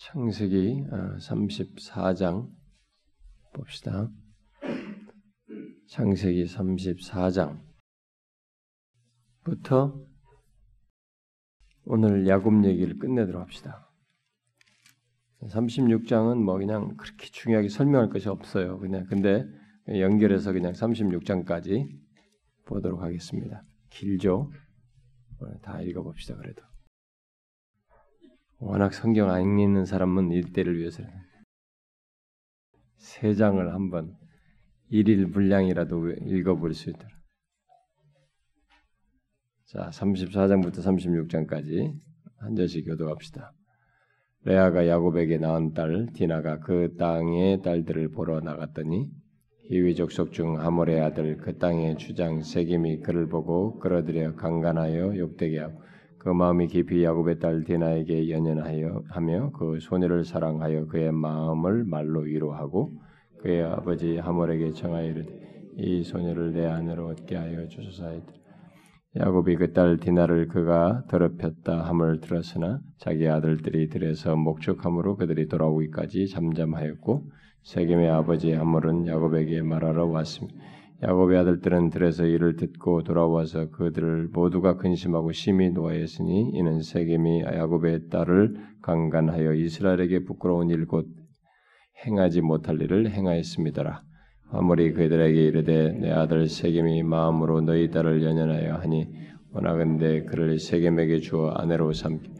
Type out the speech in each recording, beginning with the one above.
창세기 34장 어, 봅시다. 창세기 34장부터 오늘 야곱 얘기를 끝내도록 합시다. 36장은 뭐 그냥 그렇게 중요하게 설명할 것이 없어요. 그냥 근데 연결해서 그냥 36장까지 보도록 하겠습니다. 길죠? 다 읽어봅시다. 그래도. 워낙 성경 안 읽는 사람은 이때를 위해서는 세 장을 한번 일일 분량이라도 읽어볼 수 있도록. 자, 34장부터 36장까지 한 절씩 교도합시다. 레아가 야곱에게 낳은 딸 디나가 그 땅의 딸들을 보러 나갔더니 히위 족속 중 하몰의 아들 그 땅의 주장 세겜이 그를 보고 끌어들여 강간하여 욕되게 하고 그 마음이 깊이 야곱의 딸 디나에게 연연하여 하며 그 소녀를 사랑하여 그의 마음을 말로 위로하고 그의 아버지 하몰에게 청하여 이르되 이 소녀를 내 아내로 얻게 하여 주소서 하였더라. 야곱이 그 딸 디나를 그가 더럽혔다 함을 들었으나 자기 아들들이 들에서 목축함으로 그들이 돌아오기까지 잠잠하였고 세겜의 아버지 하몰은 야곱에게 말하러 왔습니다. 야곱의 아들들은 들에서 이를 듣고 돌아와서 그들을 모두가 근심하고 심히 노하였으니 이는 세겜이 야곱의 딸을 강간하여 이스라엘에게 부끄러운 일 곧 행하지 못할 일을 행하였습니다라. 아무리 그들에게 이르되 내 아들 세겜이 마음으로 너희 딸을 연연하여 하니 원하건대 그를 세겜에게 주어 아내로 삼기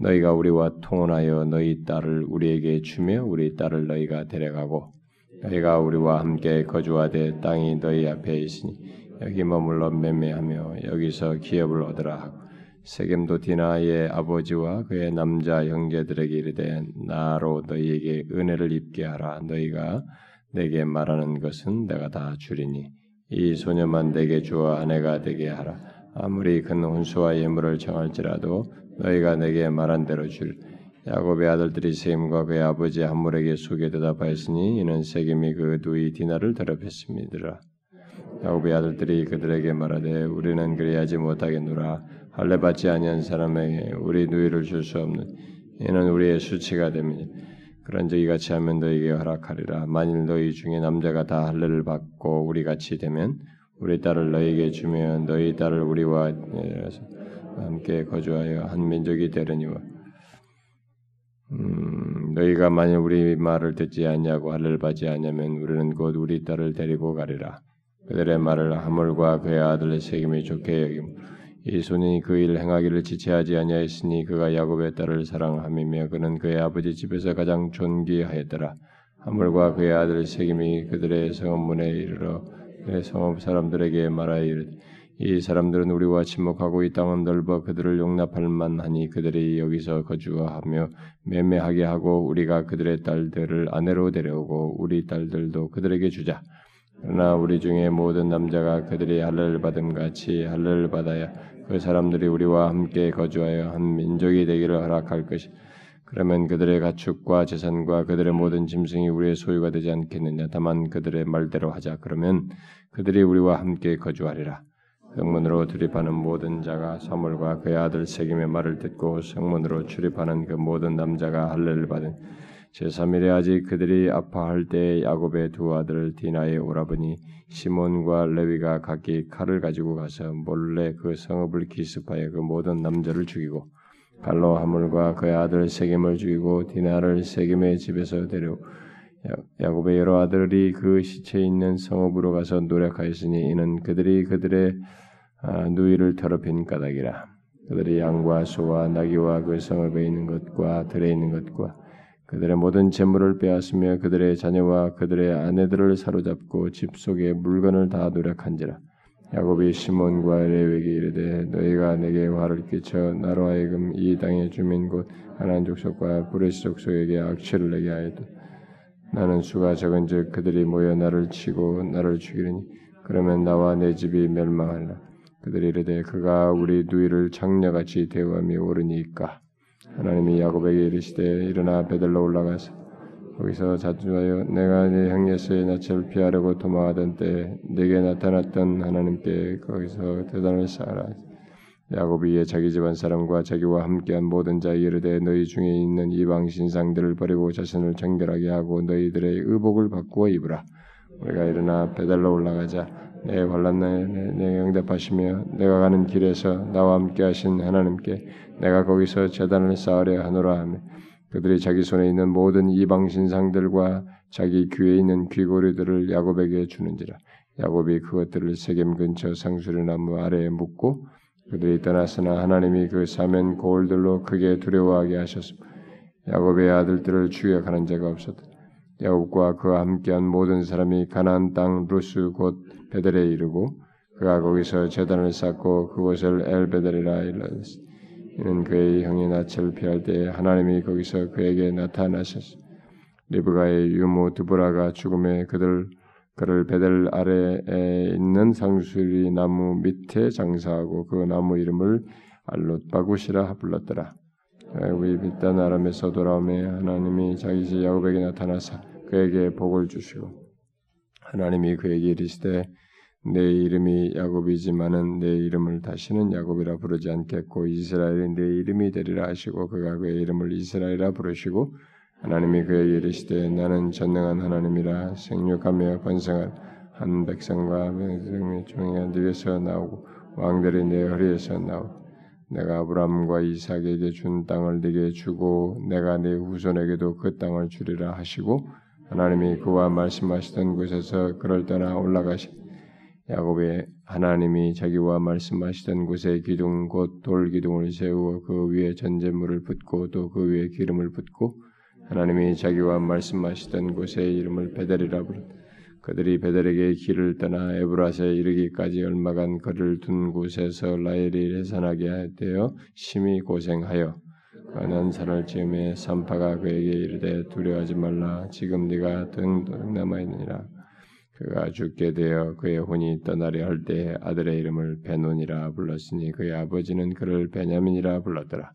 너희가 우리와 통혼하여 너희 딸을 우리에게 주며 우리 딸을 너희가 데려가고 너희가 우리와 함께 거주하되 땅이 너희 앞에 있으니 여기 머물러 매매하며 여기서 기업을 얻으라 하고 세겜도 디나의 아버지와 그의 남자 형제들에게 이르되 나로 너희에게 은혜를 입게 하라. 너희가 내게 말하는 것은 내가 다 주리니 이 소녀만 내게 주어 아내가 되게 하라. 아무리 큰 혼수와 예물을 정할지라도 너희가 내게 말한 대로 줄 야곱의 아들들이 세임과 그의 아버지 함몰에게 속에 대답하였으니 이는 세겜이 그 누이 디나를 더럽혔습니다. 야곱의 아들들이 그들에게 말하되 우리는 그리하지 못하겠노라 할례 받지 아니한 사람에게 우리 누이를 줄 수 없는 이는 우리의 수치가 됩니다. 그런즉 이같이 하면 너희에게 허락하리라 만일 너희 중에 남자가 다 할례를 받고 우리 같이 되면 우리 딸을 너희에게 주며 너희 딸을 우리와 함께 거주하여 한 민족이 되려니와 음, 너희가 만일 우리 말을 듣지 않냐고 할례를 받지 않냐면 우리는 곧 우리 딸을 데리고 가리라. 그들의 말을 하물과 그의 아들의 책임이 좋게 여김. 이 손이 그 일을 행하기를 지체하지 아니하였으니 그가 야곱의 딸을 사랑함이며 그는 그의 아버지 집에서 가장 존귀하였더라. 하물과 그의 아들의 책임이 그들의 성문에 이르러 그의 성읍 사람들에게 말하여 이르되 이 사람들은 우리와 침묵하고 이 땅은 넓어 그들을 용납할 만하니 그들이 여기서 거주하며 매매하게 하고 우리가 그들의 딸들을 아내로 데려오고 우리 딸들도 그들에게 주자. 그러나 우리 중에 모든 남자가 그들이 할례를 받음 같이 할례를 받아야 그 사람들이 우리와 함께 거주하여 한 민족이 되기를 허락할 것이. 그러면 그들의 가축과 재산과 그들의 모든 짐승이 우리의 소유가 되지 않겠느냐. 다만 그들의 말대로 하자. 그러면 그들이 우리와 함께 거주하리라. 성문으로 출입하는 모든 자가 사물과 그의 아들 세김의 말을 듣고 성문으로 출입하는 그 모든 남자가 할례를 받은 제3일에 아직 그들이 아파할 때 야곱의 두 아들 디나의 오라버니 시몬과 레위가 각기 칼을 가지고 가서 몰래 그 성읍을 기습하여 그 모든 남자를 죽이고 갈로 하물과 그의 아들 세겜을 죽이고 디나를 세겜의 집에서 데려 야곱의 여러 아들이 그 시체 있는 성읍으로 가서 노력하였으니 이는 그들이 그들의 아, 누이를 더럽힌 까닭이라. 그들이 양과 소와 나귀와 그 성읍에 있는 것과 들에 있는 것과 그들의 모든 재물을 빼앗으며 그들의 자녀와 그들의 아내들을 사로잡고 집 속의 물건을 다 노략한지라. 야곱이 시므온과 레위에게 이르되 너희가 내게 화를 끼쳐 나로 하여금 이 땅의 주민 곧 가나안 족속과 브리스 족속에게 악취를 내게 하였도다. 나는 수가 적은즉 그들이 모여 나를 치고 나를 죽이리니 그러면 나와 내 집이 멸망하리라. 그들이 이르되 그가 우리 누이를 창녀같이 대우함이 옳으니이까 하나님이 야곱에게 이르시되 일어나 베들로 올라가서 거기서 자주하여 내가 내 형제스의 낯을 피하려고 도망하던 때 내게 나타났던 하나님께 거기서 대단을 쌓아라 야곱이 이에 자기 집안 사람과 자기와 함께한 모든 자에게 이르되 너희 중에 있는 이방 신상들을 버리고 자신을 정결하게 하고 너희들의 의복을 바꾸어 입으라. 우리가 일어나 베델로 올라가자. 내 환란에 내 응답하시며 내가 가는 길에서 나와 함께 하신 하나님께 내가 거기서 재단을 쌓으려 하노라 하며 그들이 자기 손에 있는 모든 이방 신상들과 자기 귀에 있는 귀고리들을 야곱에게 주는지라 야곱이 그것들을 세겜 근처 상수리 나무 아래에 묻고 그들이 떠났으나 하나님이 그 사면 고울들로 크게 두려워하게 하셨습니다. 야곱의 아들들을 추격하는 자가 없었다. 야곱과 그와 함께한 모든 사람이 가나안 땅 루스 곧 베델에 이르고 그가 거기서 재단을 쌓고 그곳을 엘베델이라 일렀으 이는 그의 형이 낯을 피할 때에 하나님이 거기서 그에게 나타나셨어. 리브가의 유모 드보라가 죽음에 그들 그를 베델 아래에 있는 상수리 나무 밑에 장사하고 그 나무 이름을 알롯바굿이라 불렀더라. 우리 빛단 아람에서 돌아오매 하나님이 자기 집 야곱에게 나타나사 그에게 복을 주시고 하나님이 그에게 이르시되 내 이름이 야곱이지만은 내 이름을 다시는 야곱이라 부르지 않겠고 이스라엘이 내 이름이 되리라 하시고 그가 그의 이름을 이스라엘이라 부르시고 하나님이 그에게 이르시되 나는 전능한 하나님이라 생육하며 번성한 한 백성과 백성의 종이 네 위에서 나오고 왕들이 내 허리에서 나오고 내가 아브라함과 이삭에게 준 땅을 네게 주고 내가 네 후손에게도 그 땅을 주리라 하시고 하나님이 그와 말씀하시던 곳에서 그를 떠나 올라가시 야곱의 하나님이 자기와 말씀하시던 곳에 기둥 곧 돌 기둥을 세우어 그 위에 전제물을 붓고 또 그 위에 기름을 붓고 하나님이 자기와 말씀하시던 곳의 이름을 베델이라 부르 그들이 베델에게 길을 떠나 에브라스에 이르기까지 얼마간 거리를 둔 곳에서 라헬이 해산하게 되어 심히 고생하여. 가난 산을 지음에 산파가 그에게 이르되 두려워하지 말라. 지금 네가 등 남아 있느니라 그가 죽게 되어 그의 혼이 떠나려 할 때 아들의 이름을 베논이라 불렀으니 그의 아버지는 그를 베냐민이라 불렀더라.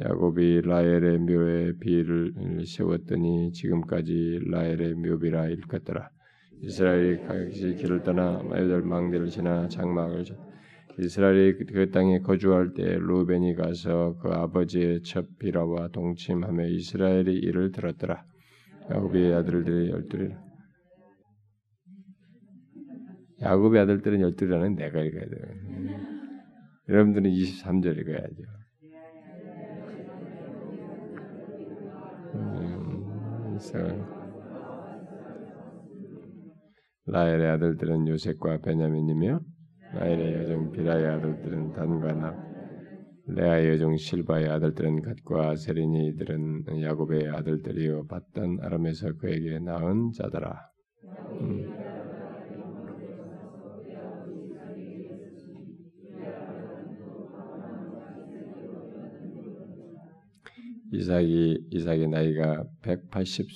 야곱이 라헬의 묘에 비를 세웠더니 지금까지 라헬의 묘비라 일컫더라. 이스라엘이 각시 길을 떠나 마여들 망대를 지나 장막을 졌. 이스라엘이 그 땅에 거주할 때 루벤이 가서 그 아버지의 첫 비라와 동침하며 이스라엘이 이를 들었더라. 야곱의 아들들이 열둘이라. 야곱의 아들들은 열둘이라는 내가 읽어야 돼. 여러분들은 23절 읽어야죠. 음, 라헬의 아들들은 요셉과 베냐민이며 라헬의 여종 비라의 아들들은 단과 나 레아의 여종 실바의 아들들은 갓과 아세리니 이들은 야곱의 아들들이요 봤던 아람에서 그에게 낳은 자더라. 음. 이삭이 이삭의 나이가 180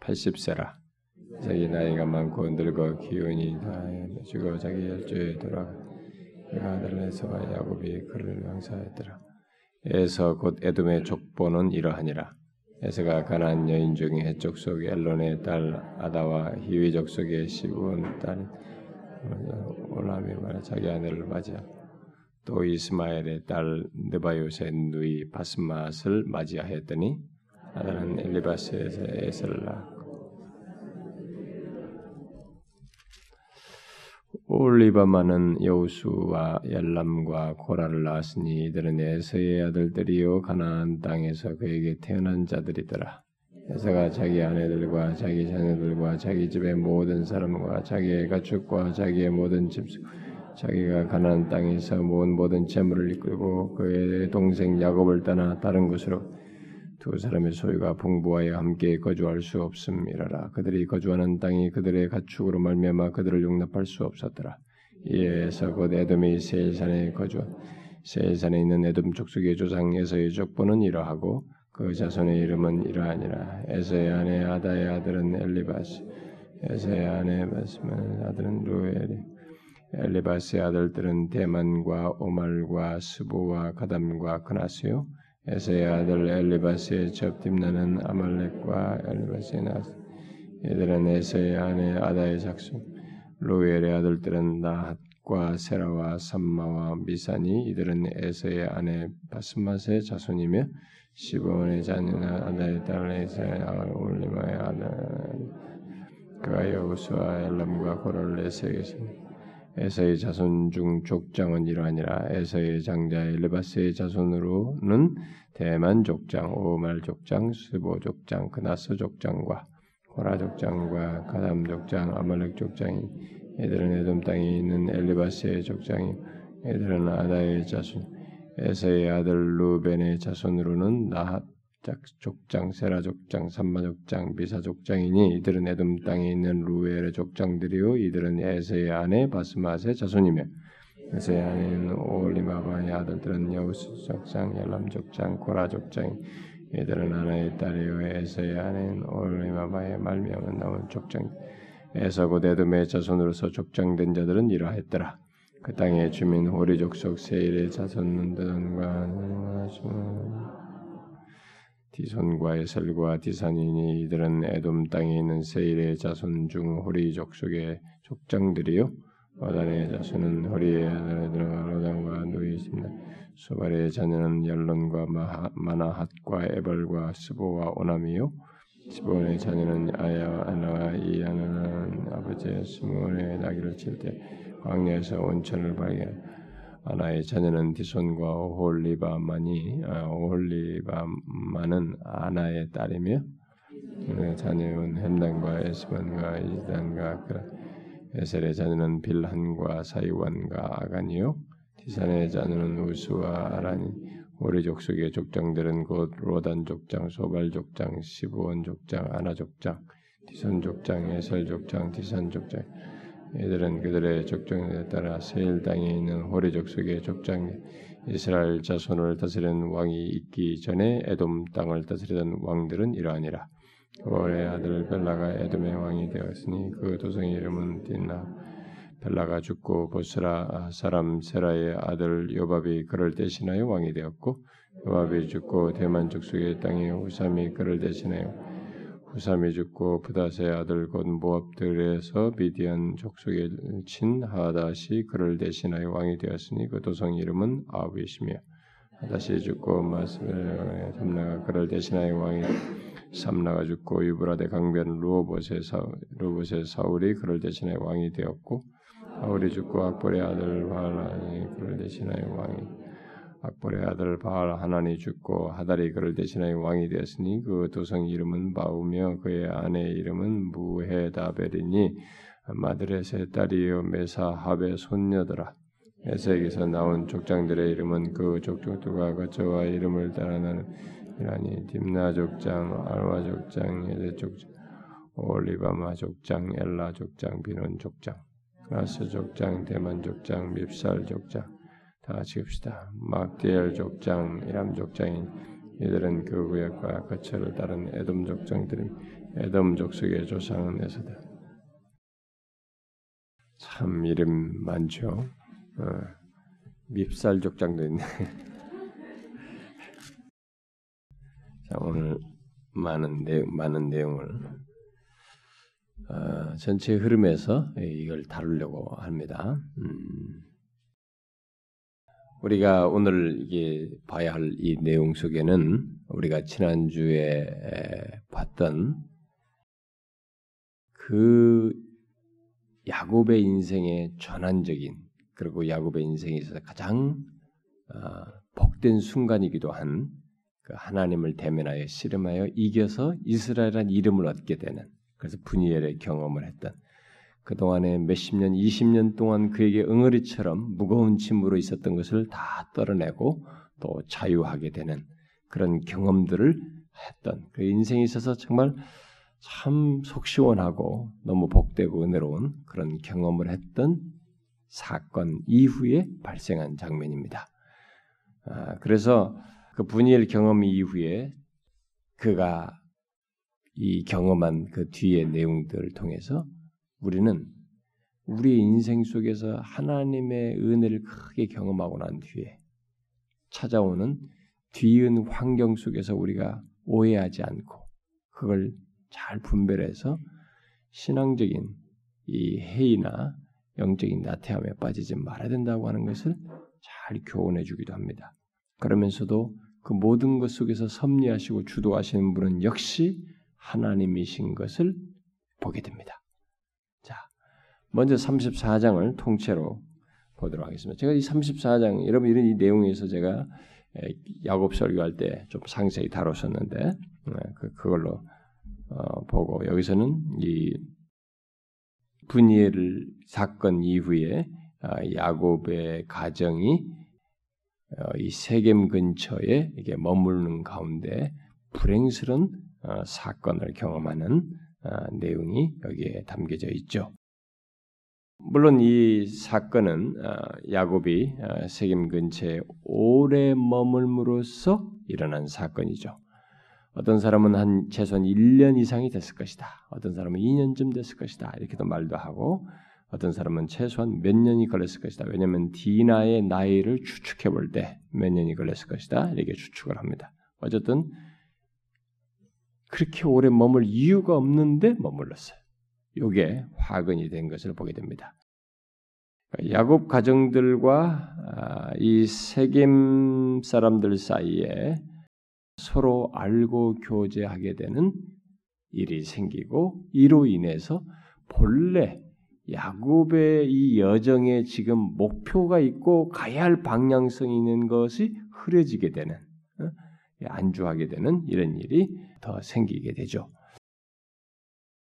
80세라. 이삭이 나이가 많고 늙어 기운이 다 죽어 자기 열조에 돌아가. 에서와 야곱이 그를 왕사했더라. 에서 곧 에돔의 족보는 이러하니라. 에서가 가난 여인 중에 해쪽 속 엘론의 딸 아다와 히위 족 속의 시부온 딸 올라미 말해 자기 아내를 맞이하고 또 이스마엘의 딸 느바요의 누이 바스맛을 맞이하였더니 아들은 엘리바스에서 에스를 낳았고 올리바마는 여우수와 열람과 고라를 낳았으니 이들은 에서의 아들들이요 가나안 땅에서 그에게 태어난 자들이더라. 에서가 자기 아내들과 자기 자녀들과 자기 집의 모든 사람과 자기의 가축과 자기의 모든 집수 자기가 가나안 땅에서 모은 모든 재물을 이끌고 그의 동생 야곱을 떠나 다른 곳으로 두 사람의 소유가 풍부하여 함께 거주할 수 없음이라라. 그들이 거주하는 땅이 그들의 가축으로 말미암아 그들을 용납할 수 없었더라. 이에서 곧 에돔이 세일산에 거주 세일산에 있는 에돔 족속의 조상 에서의 족보는 이러하고 그 자손의 이름은 이러하니라. 에서의 아내 아다의 아들은 엘리바스 에서의 아내 바스만 아들은 루엘이 엘리바스의 아들들은 대만과 오말과 스보와 가담과 그나스요 에서의 아들 엘리바스의 접팀나는 아말렉과 엘리바스의 나스 이들은 에서의 아내 아다의 작수 로엘의 아들들은 나핫과 세라와 삼마와 미산이 이들은 에서의 아내 바스맛의 자손이며 시본의 자녀나 아들의 딸 에서 올리마의 아들 그가 여우수와 엘람과 고를 에서에서 에서의 자손 중 족장은 이러하니라 에서의 장자 엘리바스의 자손으로는 데만 족장, 오말 족장, 스보 족장, 그나스 족장과 고라 족장과 가담 족장, 아말렉 족장이니 이들은 에돔 땅에 있는 엘리바스의 족장이니 이들은 아다의 자손 에서의 아들 루벤의 자손으로는 나핫 족장, 세라 족장, 삼마 족장, 미사 족장이니 이들은 에돔 땅에 있는 르우엘의 족장들이요. 이들은 에서의 아내 바스맛의 자손이며 에서의 아내는 오올리마바의 아들들은 여우스 족장, 열람 족장, 고라 족장이 이들은 하나의 딸이요. 에서의 아내는 오올리마바의 말미암아 나온 족장. 에서 곧 에돔의 자손으로서 족장된 자들은 이러했더라. 그 땅의 주민 호리 족속 세일의 자손들과 디손과 에셀과 디산이니 이들은 에돔 땅에 있는 세일의 자손 중 호리 족속의 족장들이요 와단의 자손은 호리의 로단과 누이십니다. 수발의 자녀는 열론과 마나핫과 에벌과 스보와 오남이요 스보의 자녀는 아야와 아나와 이아나는 아버지의 스모의 나귀를 칠 때 광야에서 온천을 발견 아나의 자녀는 디손과 오홀리바만이 아, 오홀리바만은 아나의 딸이며 그의 자녀는 햄단과 에스반과 이단과 그라 에셀의 자녀는 빌한과 사이완과 아간이요. 디산의 자녀는 우스와 아란이 오리 족속의 족장들은 곧 로단 족장, 소발 족장, 시부원 족장, 아나 족장, 디선 족장, 에셀 족장, 디산 족장 이들은 그들의 족장에 따라 세일 땅에 있는 호리 족 속의 족장 이스라엘 자손을 다스리는 왕이 있기 전에 에돔 땅을 다스리던 왕들은 이러하니라. 월의 아들 벨라가 에돔의 왕이 되었으니 그 도성의 이름은 딘나. 벨라가 죽고 보스라 사람 세라의 아들 요밥이 그를 대신하여 왕이 되었고 요밥이 죽고 대만 족 속의 땅에 후삼이 그를 대신하여 후삼이 죽고 부다스의 아들 곧 모압들에서 미디안 족속의 친 하다시 그를 대신하여 왕이 되었으니 그 도성 이름은 아비시며 하다시 죽고 마스벨의 삼나가 그를 대신하여 왕이 삼나가 죽고 유브라데 강변 루오봇의 사울이 그를 대신하여 왕이 되었고 사울이 죽고 악볼의 아들 바알이 그를 대신하여 왕이 악볼의 아들 바알 하나니 죽고 하달이 그를 대신하여 왕이 되었으니 그 도성 이름은 바우며 그의 아내 이름은 무헤다벨이니 마드렛의 딸이요 메사합의 손녀더라. 에색에서 나온 족장들의 이름은 그 족족들과 거처와 이름을 따라 나는 이라니 딥나 족장, 알와 족장, 에데 족장, 올리바마 족장, 엘라 족장, 비논 족장, 그라스 족장, 대만 족장, 밉살 족장, 다 같이 읍시다. 막디엘 족장, 이람 족장인 이들은 그 구역과 거처를 따른 에돔 족장들은 에돔 족속의 조상은 에서다. 참 이름 많죠. 어, 밉살 족장도 있네. 자 오늘 많은 내용 많은 내용을 어, 전체 흐름에서 이걸 다루려고 합니다. 음. 우리가 오늘 이게 봐야 할 이 내용 속에는 우리가 지난주에 봤던 그 야곱의 인생의 전환적인 그리고 야곱의 인생에 있어서 가장 어, 복된 순간이기도 한그 하나님을 대면하여 씨름하여 이겨서 이스라엘이라는 이름을 얻게 되는 그래서 분이엘의 경험을 했던 그동안에 몇십 년, 이십 년 동안 그에게 응어리처럼 무거운 짐으로 있었던 것을 다 떨어내고 또 자유하게 되는 그런 경험들을 했던 그 인생에 있어서 정말 참 속 시원하고 너무 복되고 은혜로운 그런 경험을 했던 사건 이후에 발생한 장면입니다. 아, 그래서 그 분이엘 경험 이후에 그가 이 경험한 그 뒤의 내용들을 통해서 우리는 우리의 인생 속에서 하나님의 은혜를 크게 경험하고 난 뒤에 찾아오는 뒤은 환경 속에서 우리가 오해하지 않고 그걸 잘 분별해서 신앙적인 이 해이나 영적인 나태함에 빠지지 말아야 된다고 하는 것을 잘 교훈해 주기도 합니다. 그러면서도 그 모든 것 속에서 섭리하시고 주도하시는 분은 역시 하나님이신 것을 보게 됩니다. 자, 먼저 34장을 통째로 보도록 하겠습니다. 제가 이 34장 여러분 이런 이 내용에서 제가 야곱 설교할 때 좀 상세히 다뤘었는데 네, 그 그걸로 어, 보고 여기서는 이 분이엘 사건 이후에 아, 야곱의 가정이 어, 이 세겜 근처에 이게 머무르는 가운데 불행스러운 어, 사건을 경험하는 아, 내용이 여기에 담겨져 있죠. 물론 이 사건은 아, 야곱이 세겜 근처에 오래 머물므로써 일어난 사건이죠. 어떤 사람은 한 최소한 1년 이상이 됐을 것이다. 어떤 사람은 2년쯤 됐을 것이다. 이렇게도 말도 하고 어떤 사람은 최소한 몇 년이 걸렸을 것이다. 왜냐하면 디나의 나이를 추측해 볼 때 몇 년이 걸렸을 것이다. 이렇게 추측을 합니다. 어쨌든 그렇게 오래 머물 이유가 없는데 머물렀어요. 이게 화근이 된 것을 보게 됩니다. 야곱 가정들과 아, 이 세겜 사람들 사이에 서로 알고 교제하게 되는 일이 생기고 이로 인해서 본래 야곱의 이 여정에 지금 목표가 있고 가야 할 방향성이 있는 것이 흐려지게 되는 어? 안주하게 되는 이런 일이 더 생기게 되죠.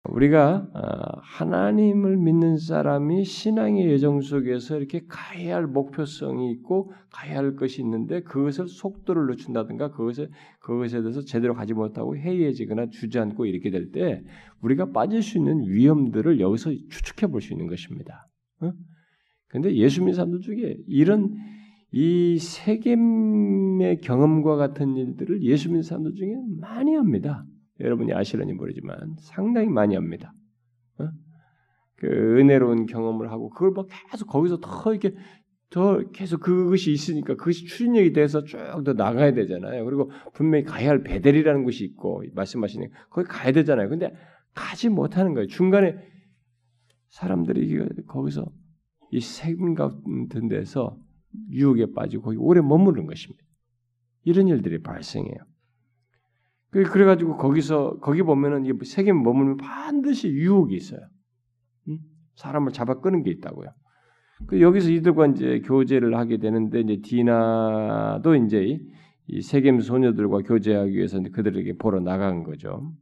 우리가 어, 하나님을 믿는 사람이 신앙의 여정 속에서 이렇게 가야 할 목표성이 있고 가야 할 것이 있는데 그것을 속도를 늦춘다든가 그것에 그것에 대해서 제대로 가지 못하고 해이해지거나 주저앉고 이렇게 될 때 우리가 빠질 수 있는 위험들을 여기서 추측해 볼 수 있는 것입니다. 그런데 어? 예수 믿는 사람들 중에 이런 이 세겜의 경험과 같은 일들을 예수 믿는 사람들 중에 많이 합니다. 여러분이 아시려니 모르지만 상당히 많이 합니다. 어? 그 은혜로운 경험을 하고 그걸 막 계속 거기서 더 이렇게 더 계속 그것이 있으니까 그것이 추진력이 돼서 쭉 더 나가야 되잖아요. 그리고 분명히 가야 할 베델이라는 곳이 있고 말씀하시는 거기 가야 되잖아요. 근데 가지 못하는 거예요. 중간에 사람들이 거기서 이 세금 같은 데서 유혹에 빠지고 거기 오래 머무르는 것입니다. 이런 일들이 발생해요. 그, 그래가지고 거기서 거기 보면은 이 세계 머물면 반드시 유혹이 있어요. 응? 사람을 잡아 끄는 게 있다고요. 그 여기서 이들과 이제 교제를 하게 되는데 이제 디나도 이제 이 세겜 소녀들과 교제하기 위해서 그들에게 보러 나간 거죠.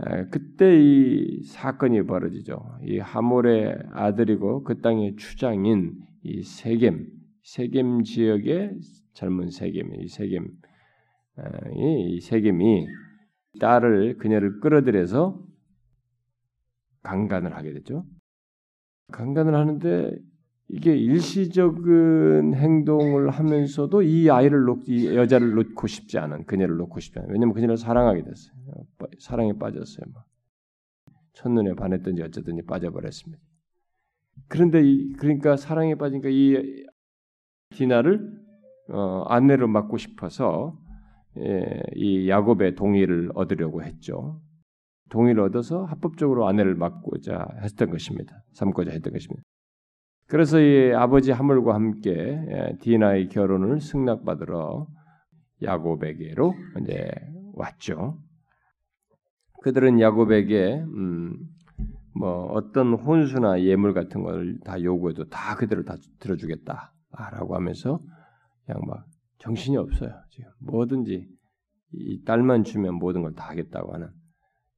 에, 그때 이 사건이 벌어지죠. 이 하몰의 아들이고 그 땅의 추장인 이 세겜, 세겜 지역의 젊은 세겜, 이 세겜 이 세겜이 딸을 그녀를 끌어들여서 강간을 하게 됐죠. 강간을 하는데 이게 일시적인 행동을 하면서도 이 아이를 놓, 이 여자를 놓고 싶지 않은 그녀를 놓고 싶지 않은 왜냐면 그녀를 사랑하게 됐어요. 사랑에 빠졌어요. 막. 첫눈에 반했든지 어쨌든지 빠져버렸습니다. 그런데 이, 그러니까 사랑에 빠지니까 이 디나를 어, 아내로 맡고 싶어서 예, 이 야곱의 동의를 얻으려고 했죠. 동의를 얻어서 합법적으로 아내를 맡고자 했던 것입니다. 삼고자 했던 것입니다. 그래서 이 아버지 하물과 함께 예, 디나의 결혼을 승낙받으러 야곱에게로 이제 왔죠. 그들은 야곱에게 음, 뭐 어떤 혼수나 예물 같은 걸 다 요구해도 다 그대로 다 들어주겠다라고 하면서 그냥 막 정신이 없어요. 지금 뭐든지 이 딸만 주면 모든 걸 다 하겠다고 하는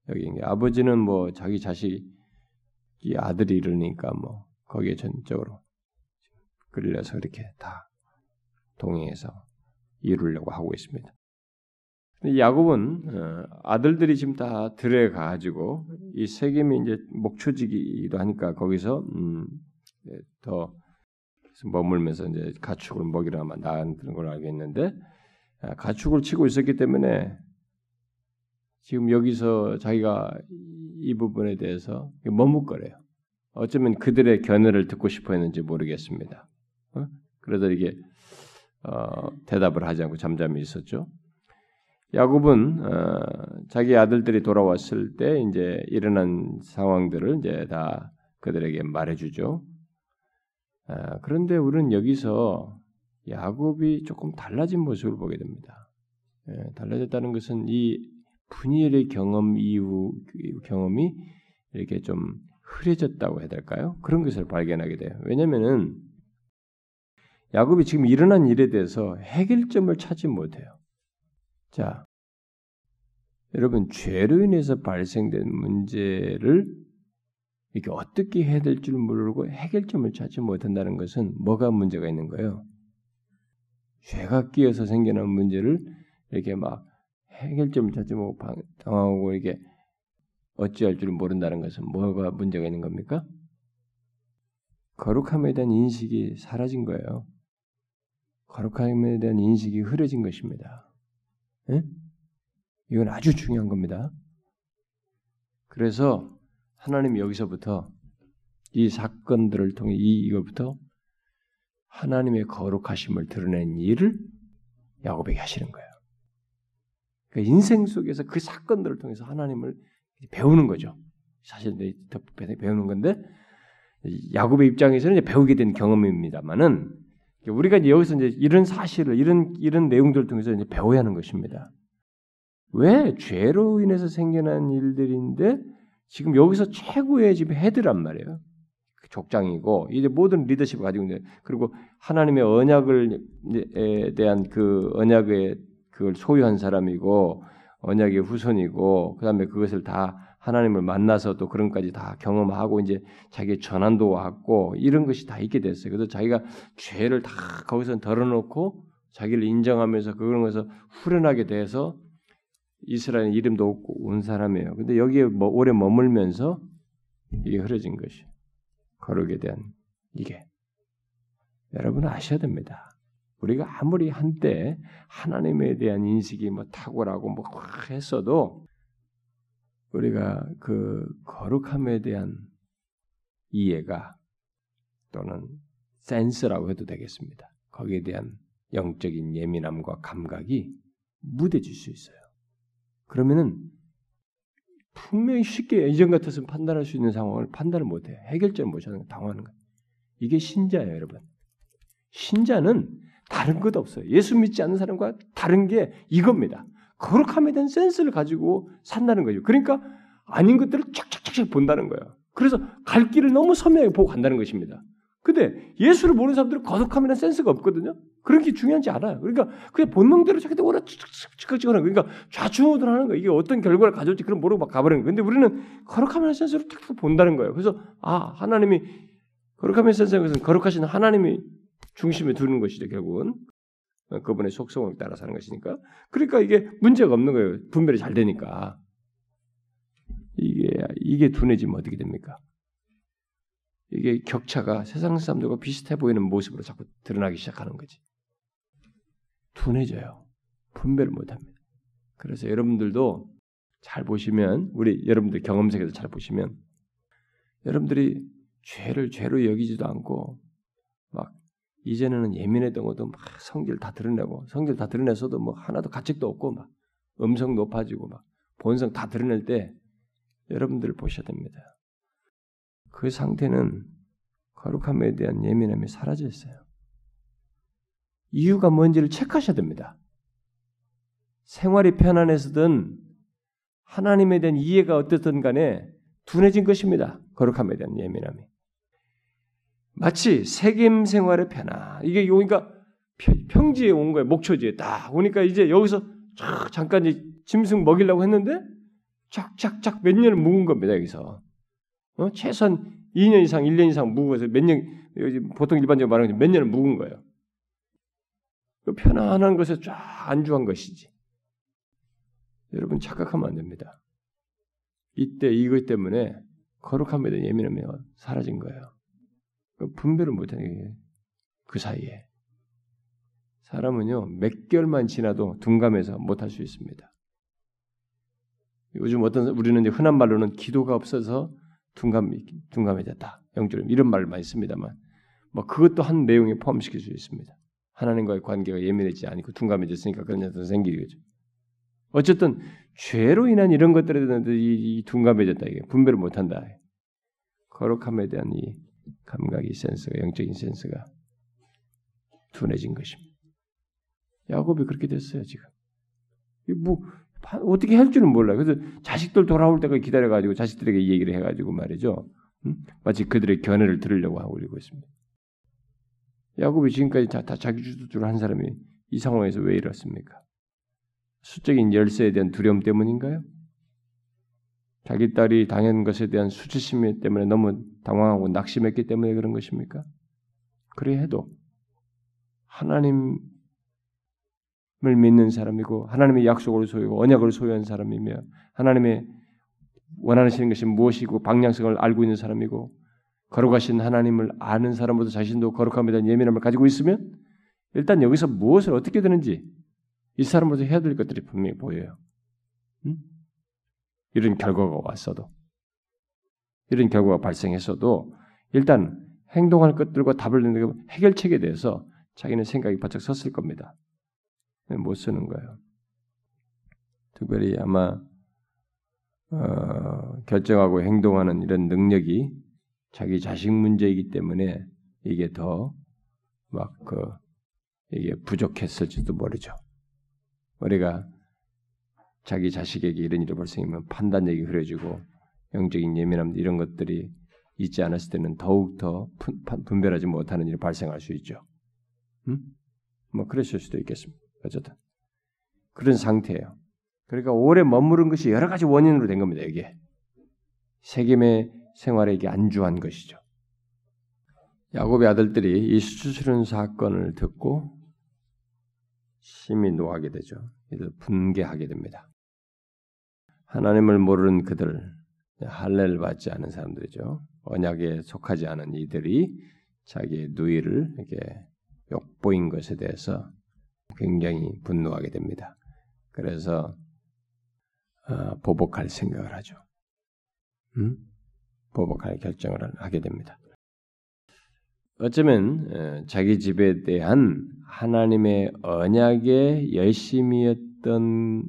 여기 아버지는 뭐 자기 자식이 아들이 이러니까 뭐 거기에 전적으로 끌려서 이렇게 다 동행해서 이루려고 하고 있습니다. 야곱은 어, 아들들이 지금 다 들에 가지고 이 세겜이 이제 목초지기도 하니까 거기서 음, 더 머물면서 이제 가축을 먹이러 아마 나가는 걸 알겠는데 아, 가축을 치고 있었기 때문에 지금 여기서 자기가 이 부분에 대해서 머뭇거려요. 어쩌면 그들의 견해를 듣고 싶어 했는지 모르겠습니다. 어? 그래서 이게 어, 대답을 하지 않고 잠잠히 있었죠. 야곱은 어, 자기 아들들이 돌아왔을 때 이제 일어난 상황들을 이제 다 그들에게 말해주죠. 아, 그런데 우리는 여기서 야곱이 조금 달라진 모습을 보게 됩니다. 예, 달라졌다는 것은 이 분이엘의 경험 이후 경험이 이렇게 좀 흐려졌다고 해야 될까요? 그런 것을 발견하게 돼요. 왜냐면은 야곱이 지금 일어난 일에 대해서 해결점을 찾지 못해요. 자, 여러분 죄로 인해서 발생된 문제를 이게 어떻게 해야 될 줄 모르고 해결점을 찾지 못한다는 것은 뭐가 문제가 있는 거예요? 죄가 끼어서 생겨난 문제를 이렇게 막 해결점을 찾지 못 당하고 이게 어찌할 줄 모른다는 것은 뭐가 문제가 있는 겁니까? 거룩함에 대한 인식이 사라진 거예요. 거룩함에 대한 인식이 흐려진 것입니다. 예? 이건 아주 중요한 겁니다. 그래서 하나님이 여기서부터 이 사건들을 통해 이 이것부터 하나님의 거룩하심을 드러낸 일을 야곱에게 하시는 거예요. 그러니까 인생 속에서 그 사건들을 통해서 하나님을 배우는 거죠. 사실 배우는 건데 야곱의 입장에서는 배우게 된 경험입니다만은 우리가 이제 여기서 이제 이런 사실을 이런 이런 내용들을 통해서 이제 배워야 하는 것입니다. 왜 죄로 인해서 생겨난 일들인데 지금 여기서 최고의 지금 헤드란 말이에요. 그 족장이고 이제 모든 리더십을 가지고 있는 그리고 하나님의 언약을 에 대한 그 언약의 그걸 소유한 사람이고 언약의 후손이고 그다음에 그것을 다 하나님을 만나서 또 그런까지 다 경험하고 이제 자기의 전환도 왔고 이런 것이 다 있게 됐어요. 그래서 자기가 죄를 다 거기서 덜어놓고 자기를 인정하면서 그런 것을 후련하게 돼서 이스라엘 이름도 없고 온 사람이에요. 근데 여기에 뭐 오래 머물면서 이게 흐려진 것이 거룩에 대한 이게 여러분은 아셔야 됩니다. 우리가 아무리 한때 하나님에 대한 인식이 뭐 탁월하고 뭐 했어도 우리가 그 거룩함에 대한 이해가 또는 센스라고 해도 되겠습니다. 거기에 대한 영적인 예민함과 감각이 무뎌질 수 있어요. 그러면은 분명히 쉽게 이전 같았으면 판단할 수 있는 상황을 판단을 못해 해결점을 못 찾는 당황하는 거예요. 이게 신자예요, 여러분. 신자는 다른 것 없어요. 예수 믿지 않는 사람과 다른 게 이겁니다. 거룩함에 대한 센스를 가지고 산다는 거죠. 그러니까 아닌 것들을 쫙쫙쫙 본다는 거예요. 그래서 갈 길을 너무 섬세하게 보고 간다는 것입니다. 근데 예수를 모르는 사람들은 거룩함이나 센스가 없거든요. 그런 게 중요하지 않아요. 그러니까 그냥 본능대로 자기들 오라 찍찍찍찍하는 그러니까 좌충우돌 하는 거예요. 이게 어떤 결과를 가져올지 그런 모르고 막 가버리는 거예요. 근데 우리는 거룩함이나 센스를 탁탁 본다는 거예요. 그래서 아 하나님이 거룩함의 센스는 거룩하신 하나님이 중심에 두는 것이죠. 결국은 그분의 속성을 따라 사는 것이니까. 그러니까 이게 문제가 없는 거예요. 분별이 잘 되니까. 이게 이게 둔해지면 어떻게 됩니까? 이게 격차가 세상 사람들과 비슷해 보이는 모습으로 자꾸 드러나기 시작하는 거지. 둔해져요. 분별을 못합니다. 그래서 여러분들도 잘 보시면 우리 여러분들 경험 세계에서 잘 보시면 여러분들이 죄를 죄로 여기지도 않고 막 이전에는 예민했던 것도 막 성질 다 드러내고 성질 다 드러내서도 뭐 하나도 가책도 없고 막 음성 높아지고 막 본성 다 드러낼 때 여러분들 보셔야 됩니다. 그 상태는 거룩함에 대한 예민함이 사라져 있어요. 이유가 뭔지를 체크하셔야 됩니다. 생활이 편안해서든 하나님에 대한 이해가 어떻든 간에 둔해진 것입니다. 거룩함에 대한 예민함이. 마치 세겜 생활의 편안. 이게 그러니까 평지에 온 거예요. 목초지에 딱 오니까 이제 여기서 잠깐 짐승 먹이려고 했는데 쫙쫙쫙 몇 년을 묵은 겁니다. 여기서 어? 최소한 2년 이상, 1년 이상 묵어서 몇 년, 보통 일반적으로 말하는 몇 년을 묵은 거예요. 그 편안한 것에 쫙 안주한 것이지. 여러분 착각하면 안 됩니다. 이때 이것 때문에 거룩함에 대한 예민함이 사라진 거예요. 그 분별을 못하는 그 사이에 사람은요 몇 개월만 지나도 둔감해서 못할 수 있습니다. 요즘 어떤 우리는 흔한 말로는 기도가 없어서 둔감 둔감해졌다. 영적으로 이런 말을 많이 씁니다만 뭐 그것도 한 내용에 포함시킬 수 있습니다. 하나님과의 관계가 예민해지지 않고 둔감해졌으니까 그런 일도 생기겠죠. 어쨌든 죄로 인한 이런 것들에 대한 이, 이 둔감해졌다 이게 분별을 못한다. 거룩함에 대한 이 감각이 센스가 영적인 센스가 둔해진 것입니다. 야곱이 그렇게 됐어요 지금. 뭐 어떻게 할 줄은 몰라요. 그래서 자식들 돌아올 때까지 기다려가지고 자식들에게 이 얘기를 해가지고 말이죠. 음? 마치 그들의 견해를 들으려고 하고 그러고 있습니다. 야곱이 지금까지 다, 다 자기 주도를 한 사람이 이 상황에서 왜 이렇습니까? 수적인 열쇠에 대한 두려움 때문인가요? 자기 딸이 당한 것에 대한 수치심 때문에 너무 당황하고 낙심했기 때문에 그런 것입니까? 그래 해도 하나님을 믿는 사람이고 하나님의 약속을 소유하고 언약을 소유한 사람이며 하나님의 원하시는 것이 무엇이고 방향성을 알고 있는 사람이고 거룩하신 하나님을 아는 사람보다 자신도 거룩함에 대한 예민함을 가지고 있으면 일단 여기서 무엇을 어떻게 되는지 이 사람으로서 해야 될 것들이 분명히 보여요. 음? 이런 결과가 왔어도 이런 결과가 발생했어도 일단 행동할 것들과 답을 내는 해결책에 대해서 자기는 생각이 바짝 섰을 겁니다. 못 쓰는 거예요. 특별히 아마 어, 결정하고 행동하는 이런 능력이 자기 자식 문제이기 때문에 이게 더 막 그 이게 부족했을지도 모르죠. 우리가 자기 자식에게 이런 일이 발생하면 판단력이 흐려지고 영적인 예민함 이런 것들이 있지 않았을 때는 더욱 더 분별하지 못하는 일이 발생할 수 있죠. 음? 뭐 그랬을 수도 있겠습니다. 어쨌든 그런 상태예요. 그러니까 오래 머무른 것이 여러 가지 원인으로 된 겁니다. 이게 세겜의 생활에 이게 안주한 것이죠. 야곱의 아들들이 이 수출은 사건을 듣고 심히 노하게 되죠. 이들 분개하게 됩니다. 하나님을 모르는 그들, 할례를 받지 않은 사람들이죠. 언약에 속하지 않은 이들이 자기의 누이를 이렇게 욕보인 것에 대해서 굉장히 분노하게 됩니다. 그래서 어, 보복할 생각을 하죠. 음? 보복할 결정을 하게 됩니다. 어쩌면 자기 집에 대한 하나님의 언약의 열심이었던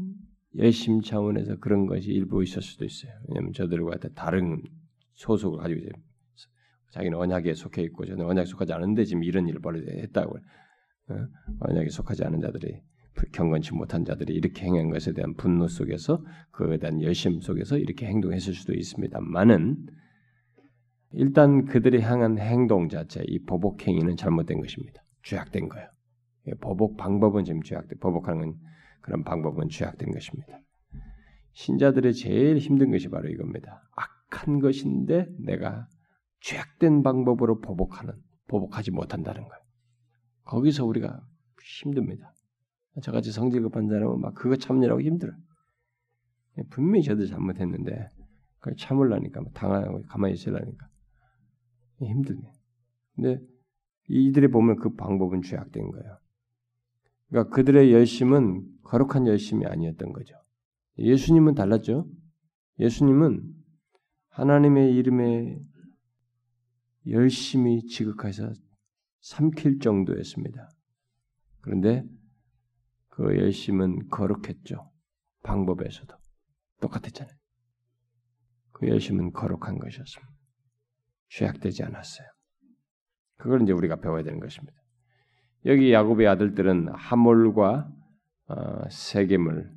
열심 차원에서 그런 것이 일부 있을 수도 있어요. 왜냐하면 저들과 다른 소속을 가지고 있어요. 자기는 언약에 속해 있고 저는 언약에 속하지 않은데 지금 이런 일을 벌였다고 어? 언약에 속하지 않은 자들이 경건치 못한 자들이 이렇게 행한 것에 대한 분노 속에서 그에 대한 열심 속에서 이렇게 행동했을 수도 있습니다만은 일단 그들이 향한 행동 자체, 이 보복 행위는 잘못된 것입니다. 죄악된 거예요. 보복 방법은 지금 죄악된, 보복하는 그런 방법은 죄악된 것입니다. 신자들의 제일 힘든 것이 바로 이겁니다. 악한 것인데 내가 죄악된 방법으로 보복하는, 보복하지 못한다는 거예요. 거기서 우리가 힘듭니다. 저같이 성질 급한 사람은 막 그거 참느라고 힘들어요. 분명히 저도 잘못했는데 그걸 참으려니까 당하고 가만히 있으려니까 힘드네. 근데 이들이 보면 그 방법은 죄악된 거예요. 그러니까 그들의 열심은 거룩한 열심이 아니었던 거죠. 예수님은 달랐죠. 예수님은 하나님의 이름에 열심히 지극해서 삼킬 정도였습니다. 그런데 그 열심은 거룩했죠. 방법에서도 똑같았잖아요. 그 열심은 거룩한 것이었습니다. 죄악되지 않았어요. 그걸 이제 우리가 배워야 되는 것입니다. 여기 야곱의 아들들은 하몰과 어, 세겜을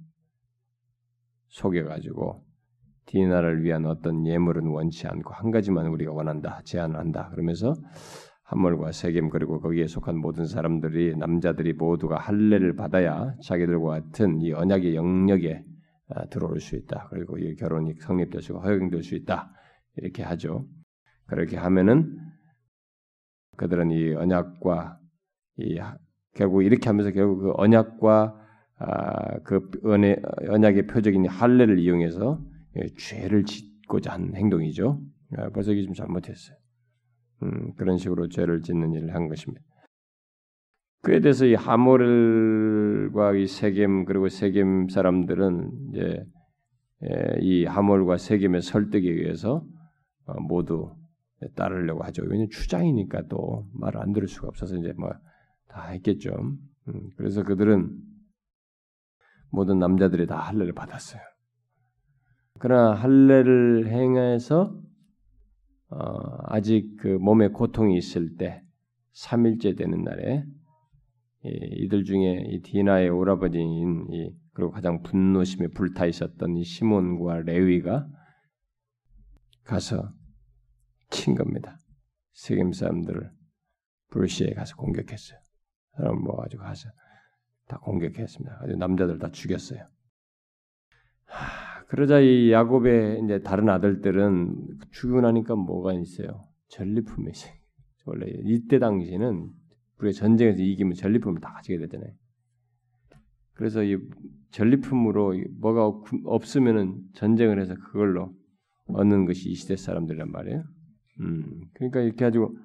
속여가지고 디나를 위한 어떤 예물은 원치 않고 한 가지만 우리가 원한다, 제안한다. 그러면서 하몰과 세겜 그리고 거기에 속한 모든 사람들이 남자들이 모두가 할례를 받아야 자기들과 같은 이 언약의 영역에 아, 들어올 수 있다. 그리고 이 결혼이 성립될 수 허용될 수 있다. 이렇게 하죠. 그렇게 하면은 그들은 이 언약과 이 결국 이렇게 하면서 결국 그 언약과 아, 그 언의, 언약의 표적인 할례를 이용해서 예, 죄를 짓고자 한 행동이죠. 아, 벌써 이게 좀 잘못했어요. 음, 그런 식으로 죄를 짓는 일을 한 것입니다. 그에 대해서 이 하몰과 이 세겜 그리고 세겜 사람들은 이제 예, 이 하몰과 세겜의 설득에 의해서 어, 모두 따르려고 하죠. 왜냐면 추장이니까 또 말을 안 들을 수가 없어서 이제 뭐 다 했겠죠. 음, 그래서 그들은 모든 남자들이 다 할례를 받았어요. 그러나 할례를 행해서 어, 아직 그 몸에 고통이 있을 때 3일째 되는 날에 이, 들 중에 이 디나의 오라버지인 이, 그리고 가장 분노심에 불타 있었던 이 시몬과 레위가 가서 친 겁니다. 세겜 사람들을 불시에 가서 공격했어요. 사람 모아가지고 가서 다 공격했습니다. 아주 남자들 다 죽였어요. 하, 그러자 이 야곱의 이제 다른 아들들은 죽고 나니까 뭐가 있어요? 전리품이 있어요. 원래 이때 당시에는 우리가 전쟁에서 이기면 전리품을 다 가지게 되잖아요. 그래서 이 전리품으로 뭐가 없으면은 전쟁을 해서 그걸로 얻는 것이 이 시대 사람들이란 말이에요. 음, 그러니까 이렇게 가지고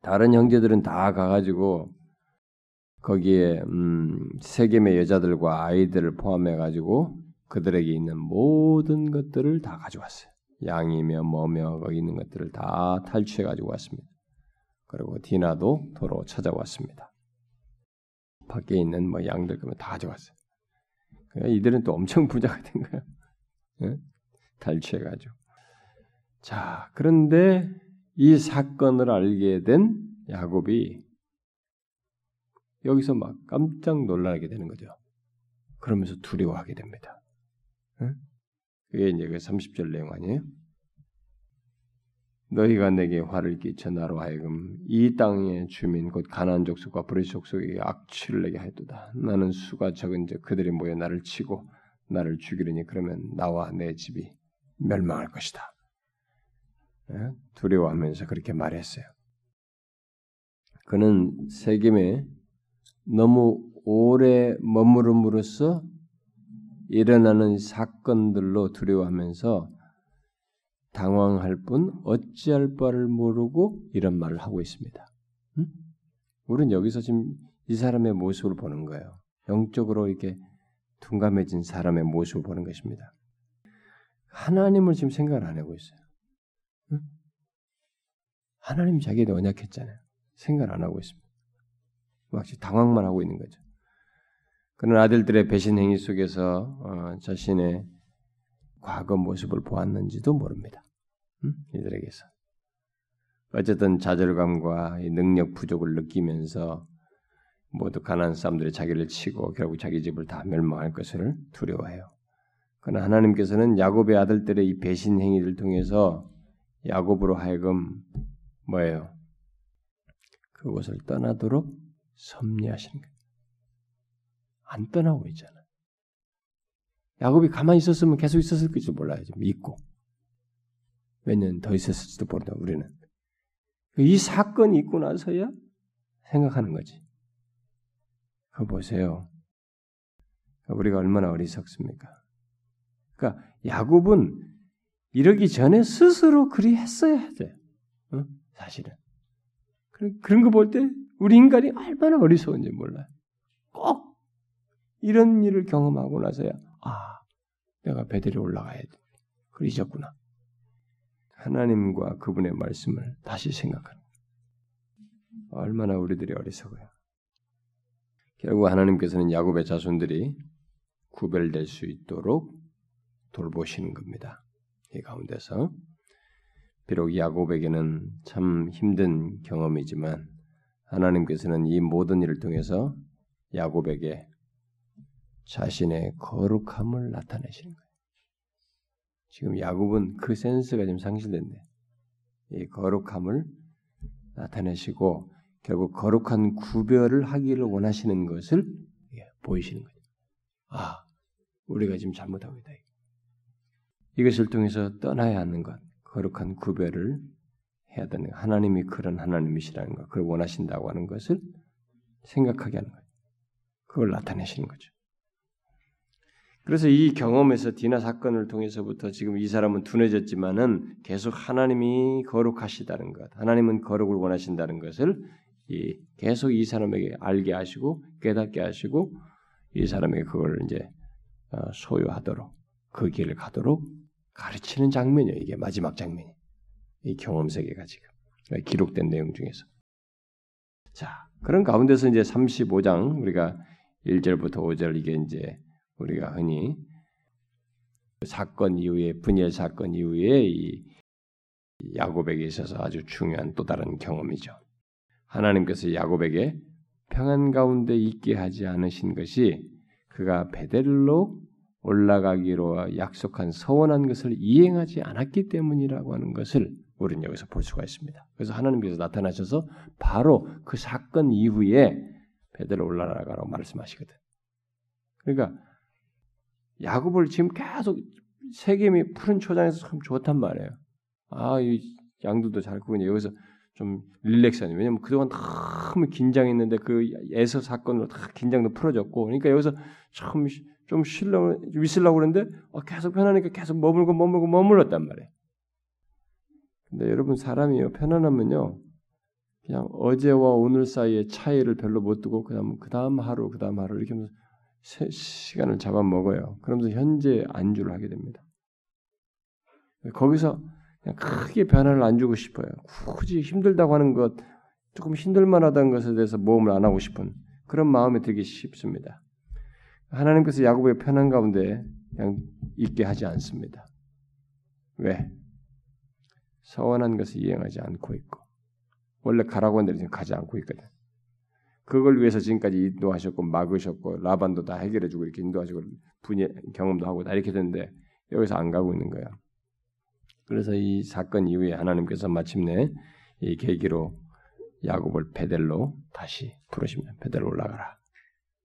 다른 형제들은 다 가가지고 거기에 음, 세겜의 여자들과 아이들을 포함해 가지고 그들에게 있는 모든 것들을 다 가져왔어요. 양이며 뭐며 거기 있는 것들을 다 탈취해 가지고 왔습니다. 그리고 디나도 도로 찾아왔습니다. 밖에 있는 뭐 양들 그면 다 가져왔어요. 그러니까 이들은 또 엄청 부자가 된 거예요. 네? 탈취해 가지고. 자, 그런데 이 사건을 알게 된 야곱이 여기서 막 깜짝 놀라게 되는 거죠. 그러면서 두려워하게 됩니다. 네? 그게 이제 그 30절 내용 아니에요? 너희가 내게 화를 끼쳐 나로 하여금 이 땅의 주민 곧 가나안 족속과 브리 족속에게 악취를 내게 하였도다. 나는 수가 적은 즉 그들이 모여 나를 치고 나를 죽이려니 그러면 나와 내 집이 멸망할 것이다. 예? 두려워하면서 그렇게 말했어요. 그는 세겜에 너무 오래 머무름으로써 일어나는 사건들로 두려워하면서 당황할 뿐 어찌할 바를 모르고 이런 말을 하고 있습니다. 응? 우리는 여기서 지금 이 사람의 모습을 보는 거예요. 영적으로 이렇게 둔감해진 사람의 모습을 보는 것입니다. 하나님을 지금 생각을 안 하고 있어요. 응? 하나님 자기도 언약했잖아요. 생각을 안 하고 있습니다. 마치 당황만 하고 있는 거죠. 그런 아들들의 배신 행위 속에서 어, 자신의 과거 모습을 보았는지도 모릅니다. 음? 이들에게서 어쨌든 좌절감과 능력 부족을 느끼면서 모두 가난한 사람들이 자기를 치고 결국 자기 집을 다 멸망할 것을 두려워해요. 그러나 하나님께서는 야곱의 아들들의 이 배신 행위를 통해서 야곱으로 하여금 뭐예요? 그곳을 떠나도록 섭리하시는 거예요. 안 떠나고 있잖아. 야곱이 가만히 있었으면 계속 있었을 것지 몰라요. 좀 믿고. 몇 년 더 있었을지도 모른다, 우리는. 이 사건이 있고 나서야 생각하는 거지. 그거 보세요. 우리가 얼마나 어리석습니까? 그러니까 야곱은 이러기 전에 스스로 그리 했어야 돼. 어? 사실은. 그런 거볼 때 우리 인간이 얼마나 어리석은지 몰라요. 꼭 이런 일을 경험하고 나서야 아, 내가 베델에 올라가야 돼. 그러셨구나. 하나님과 그분의 말씀을 다시 생각하는 얼마나 우리들이 어리석어요. 결국 하나님께서는 야곱의 자손들이 구별될 수 있도록 돌보시는 겁니다. 이 가운데서 비록 야곱에게는 참 힘든 경험이지만 하나님께서는 이 모든 일을 통해서 야곱에게 자신의 거룩함을 나타내시는 거예요. 지금 야곱은 그 센스가 좀 상실됐네. 이 거룩함을 나타내시고 결국 거룩한 구별을 하기를 원하시는 것을 보이시는 거죠. 아, 우리가 지금 잘못하고 있다. 이것을 통해서 떠나야 하는 것, 거룩한 구별을 해야 되는 하나님이 그런 하나님이시라는 것, 그걸 원하신다고 하는 것을 생각하게 하는 거예요. 그걸 나타내시는 거죠. 그래서 이 경험에서 디나 사건을 통해서부터 지금 이 사람은 둔해졌지만은 계속 하나님이 거룩하시다는 것, 하나님은 거룩을 원하신다는 것을 이 계속 이 사람에게 알게 하시고 깨닫게 하시고 이 사람에게 그걸 이제 어, 소유하도록 그 길을 가도록 가르치는 장면이에요. 이게 마지막 장면이 이 경험 세계가 지금 기록된 내용 중에서 자 그런 가운데서 이제 35장 우리가 1절부터 5절 이게 이제 우리가 흔히 사건 이후에 분열 사건 이후에 이 야곱에게 있어서 아주 중요한 또 다른 경험이죠. 하나님께서 야곱에게 평안 가운데 있게 하지 않으신 것이 그가 베델로 올라가기로 약속한 서원한 것을 이행하지 않았기 때문이라고 하는 것을 우리는 여기서 볼 수가 있습니다. 그래서 하나님께서 나타나셔서 바로 그 사건 이후에 베델로 올라가라고 말씀하시거든. 그러니까 야곱을 지금 계속 세겜이 푸른 초장에서 참 좋단 말이에요. 아, 이 양들도 잘 크고 여기서 좀 릴렉스하니 왜냐면 그동안 너무 긴장했는데 그 에서 사건으로 다 긴장도 풀어졌고 그러니까 여기서 참 좀 쉬려고 있으려고 그러는데 어, 계속 편하니까 계속 머물고 머물고 머물렀단 말이에요. 근데 여러분 사람이요 편안하면요 그냥 어제와 오늘 사이의 차이를 별로 못 두고 그다음 그다음 하루 그다음 하루 이렇게 하면서 시간을 잡아 먹어요. 그러면서 현재 안주를 하게 됩니다. 거기서 크게 변화를 안 주고 싶어요. 굳이 힘들다고 하는 것, 조금 힘들만하다는 것에 대해서 모험을 안 하고 싶은 그런 마음이 들기 쉽습니다. 하나님께서 야곱의 편한 가운데 그냥 있게 하지 않습니다. 왜? 서원한 것을 이행하지 않고 있고 원래 가라고 한 대로 가지 않고 있거든. 그걸 위해서 지금까지 인도하셨고 막으셨고 라반도 다 해결해주고 이렇게 인도하시고 분야 경험도 하고 다 이렇게 됐는데 여기서 안 가고 있는 거야. 그래서 이 사건 이후에 하나님께서 마침내 이 계기로 야곱을 베델로 다시 부르십니다. 베델로 올라가라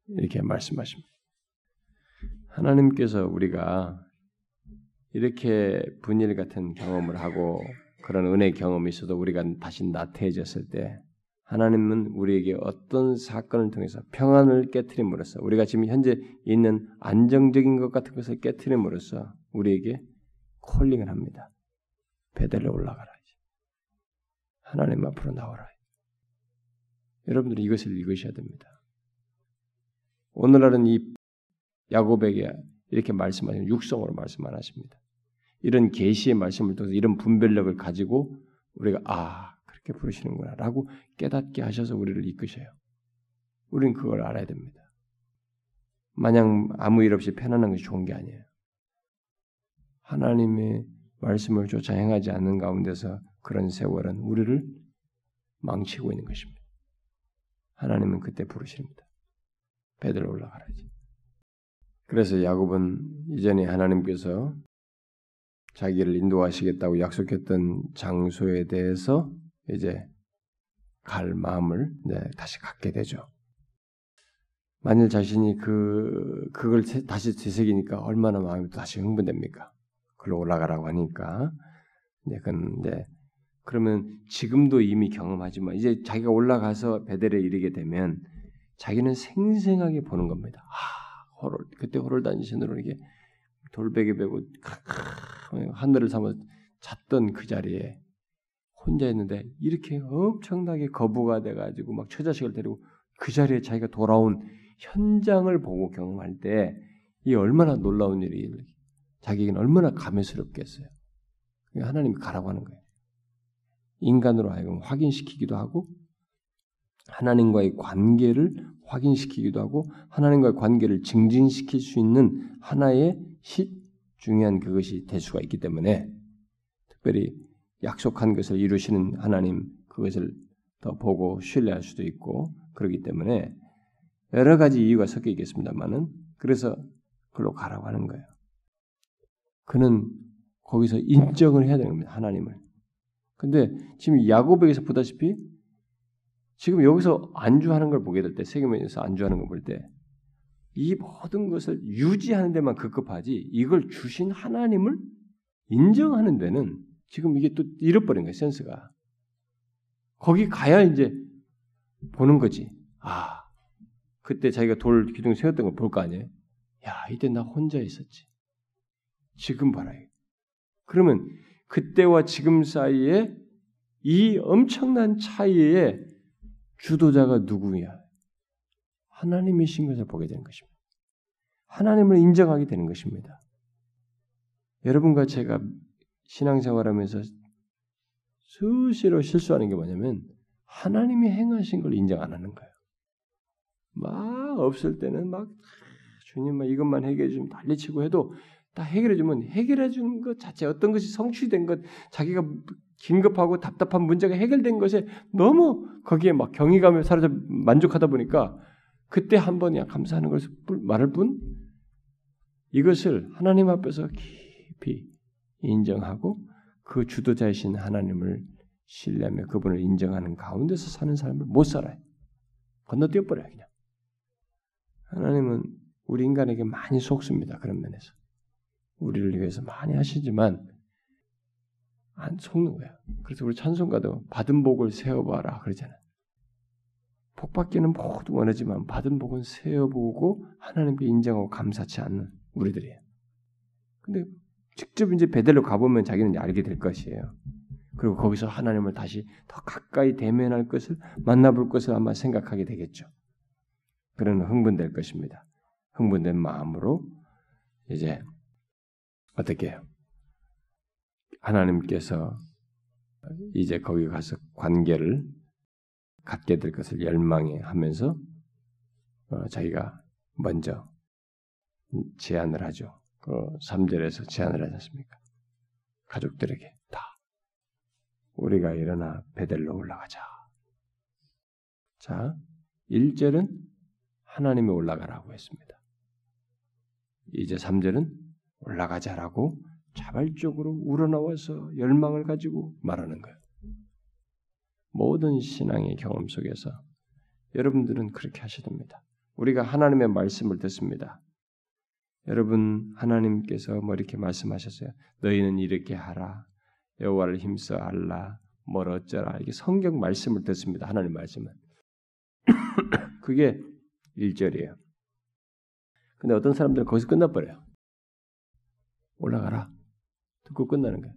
이렇게 말씀하십니다. 하나님께서 우리가 이렇게 분일 같은 경험을 하고 그런 은혜 경험이 있어도 우리가 다시 나태해졌을 때 하나님은 우리에게 어떤 사건을 통해서 평안을 깨뜨림으로써 우리가 지금 현재 있는 안정적인 것 같은 것을 깨뜨림으로써 우리에게 콜링을 합니다. 베델로 올라가라. 하나님 앞으로 나오라. 여러분들이 이것을 읽으셔야 됩니다. 오늘날은 이 야곱에게 이렇게 말씀하시는 육성으로 말씀 안 하십니다. 이런 계시의 말씀을 통해서 이런 분별력을 가지고 우리가 아 그렇게 부르시는구나 라고 깨닫게 하셔서 우리를 이끄셔요. 우리는 그걸 알아야 됩니다. 마냥 아무 일 없이 편안한 것이 좋은 게 아니에요. 하나님의 말씀을 쫓아 행하지 않는 가운데서 그런 세월은 우리를 망치고 있는 것입니다. 하나님은 그때 부르십니다. 배들 올라가라지. 그래서 야곱은 이전에 하나님께서 자기를 인도하시겠다고 약속했던 장소에 대해서 이제 갈 마음을 다시 갖게 되죠. 만일 자신이 그 그걸 다시 되새기니까 얼마나 마음이 다시 흥분됩니까? 글로 올라가라고 하니까 네, 근데 그러면 지금도 이미 경험하지만 이제 자기가 올라가서 베델에 이르게 되면 자기는 생생하게 보는 겁니다. 아, 호롤 그때 호롤 단신으로 이게 돌베개 베고 하늘을 삼아 잤던 그 자리에 혼자 있는데 이렇게 엄청나게 거부가 돼가지고 막 처자식을 데리고 그 자리에 자기가 돌아온 현장을 보고 경험할 때 이 얼마나 놀라운 일이 자기에게는 얼마나 감회스럽겠어요. 하나님이 가라고 하는 거예요. 인간으로 하여금 확인시키기도 하고 하나님과의 관계를 확인시키기도 하고 하나님과의 관계를 증진시킬 수 있는 하나의 시, 중요한 그것이 될 수가 있기 때문에 특별히 약속한 것을 이루시는 하나님 그것을 더 보고 신뢰할 수도 있고 그렇기 때문에 여러 가지 이유가 섞여 있겠습니다만은 그래서 그로 가라고 하는 거예요. 그는 거기서 인정을 해야 되는 겁니다. 하나님을. 근데 지금 야곱에게서 보다시피 지금 여기서 안주하는 걸 보게 될 때, 세계면에서 안주하는 걸 볼 때, 이 모든 것을 유지하는 데만 급급하지, 이걸 주신 하나님을 인정하는 데는 지금 이게 또 잃어버린 거예요, 센스가. 거기 가야 이제 보는 거지. 아, 그때 자기가 돌 기둥 세웠던 걸 볼 거 아니에요? 야, 이때 나 혼자 있었지. 지금 봐라. 그러면 그때와 지금 사이에 이 엄청난 차이에 주도자가 누구야? 하나님이신 것을 보게 되는 것입니다. 하나님을 인정하게 되는 것입니다. 여러분과 제가 신앙생활하면서 수시로 실수하는 게 뭐냐면 하나님이 행하신 걸 인정 안 하는 거예요. 막 없을 때는 막 주님 막 이것만 해결해 주면 난리치고 해도 다 해결해 주면 해결해 준것 자체 어떤 것이 성취된 것 자기가 긴급하고 답답한 문제가 해결된 것에 너무 거기에 막 경이감에 사라져 만족하다 보니까 그때 한 번 그냥 감사하는 것을 말할 뿐 이것을 하나님 앞에서 깊이 인정하고 그 주도자이신 하나님을 신뢰하며 그분을 인정하는 가운데서 사는 삶을 못 살아요. 건너뛰어 버려요 그냥. 하나님은 우리 인간에게 많이 속습니다. 그런 면에서. 우리를 위해서 많이 하시지만 안 속는 거야. 그래서 우리 찬송가도 받은 복을 세어봐라 그러잖아요. 복 받기는 모두 원하지만 받은 복은 세어보고 하나님께 인정하고 감사치 않는 우리들이에요. 근데 직접 이제 베델로 가보면 자기는 알게 될 것이에요. 그리고 거기서 하나님을 다시 더 가까이 대면할 것을 만나볼 것을 아마 생각하게 되겠죠. 그런 흥분될 것입니다. 흥분된 마음으로 이제 어떻게 해요? 하나님께서 이제 거기 가서 관계를 갖게 될 것을 열망해 하면서 어, 자기가 먼저 제안을 하죠. 그 3절에서 제안을 하지 않습니까? 가족들에게 다 우리가 일어나 베델로 올라가자. 자, 1절은 하나님이 올라가라고 했습니다. 이제 3절은 올라가자라고 자발적으로 우러나와서 열망을 가지고 말하는 거예요. 모든 신앙의 경험 속에서 여러분들은 그렇게 하셔야 됩니다. 우리가 하나님의 말씀을 듣습니다. 여러분 하나님께서 뭐 이렇게 말씀하셨어요. 너희는 이렇게 하라. 여호와를 힘써 알라. 뭘 어쩌라. 이게 성경 말씀을 듣습니다. 하나님 말씀은. 그게 1절이에요. 근데 어떤 사람들은 거기서 끝나버려요. 올라가라. 듣고 끝나는 거예요.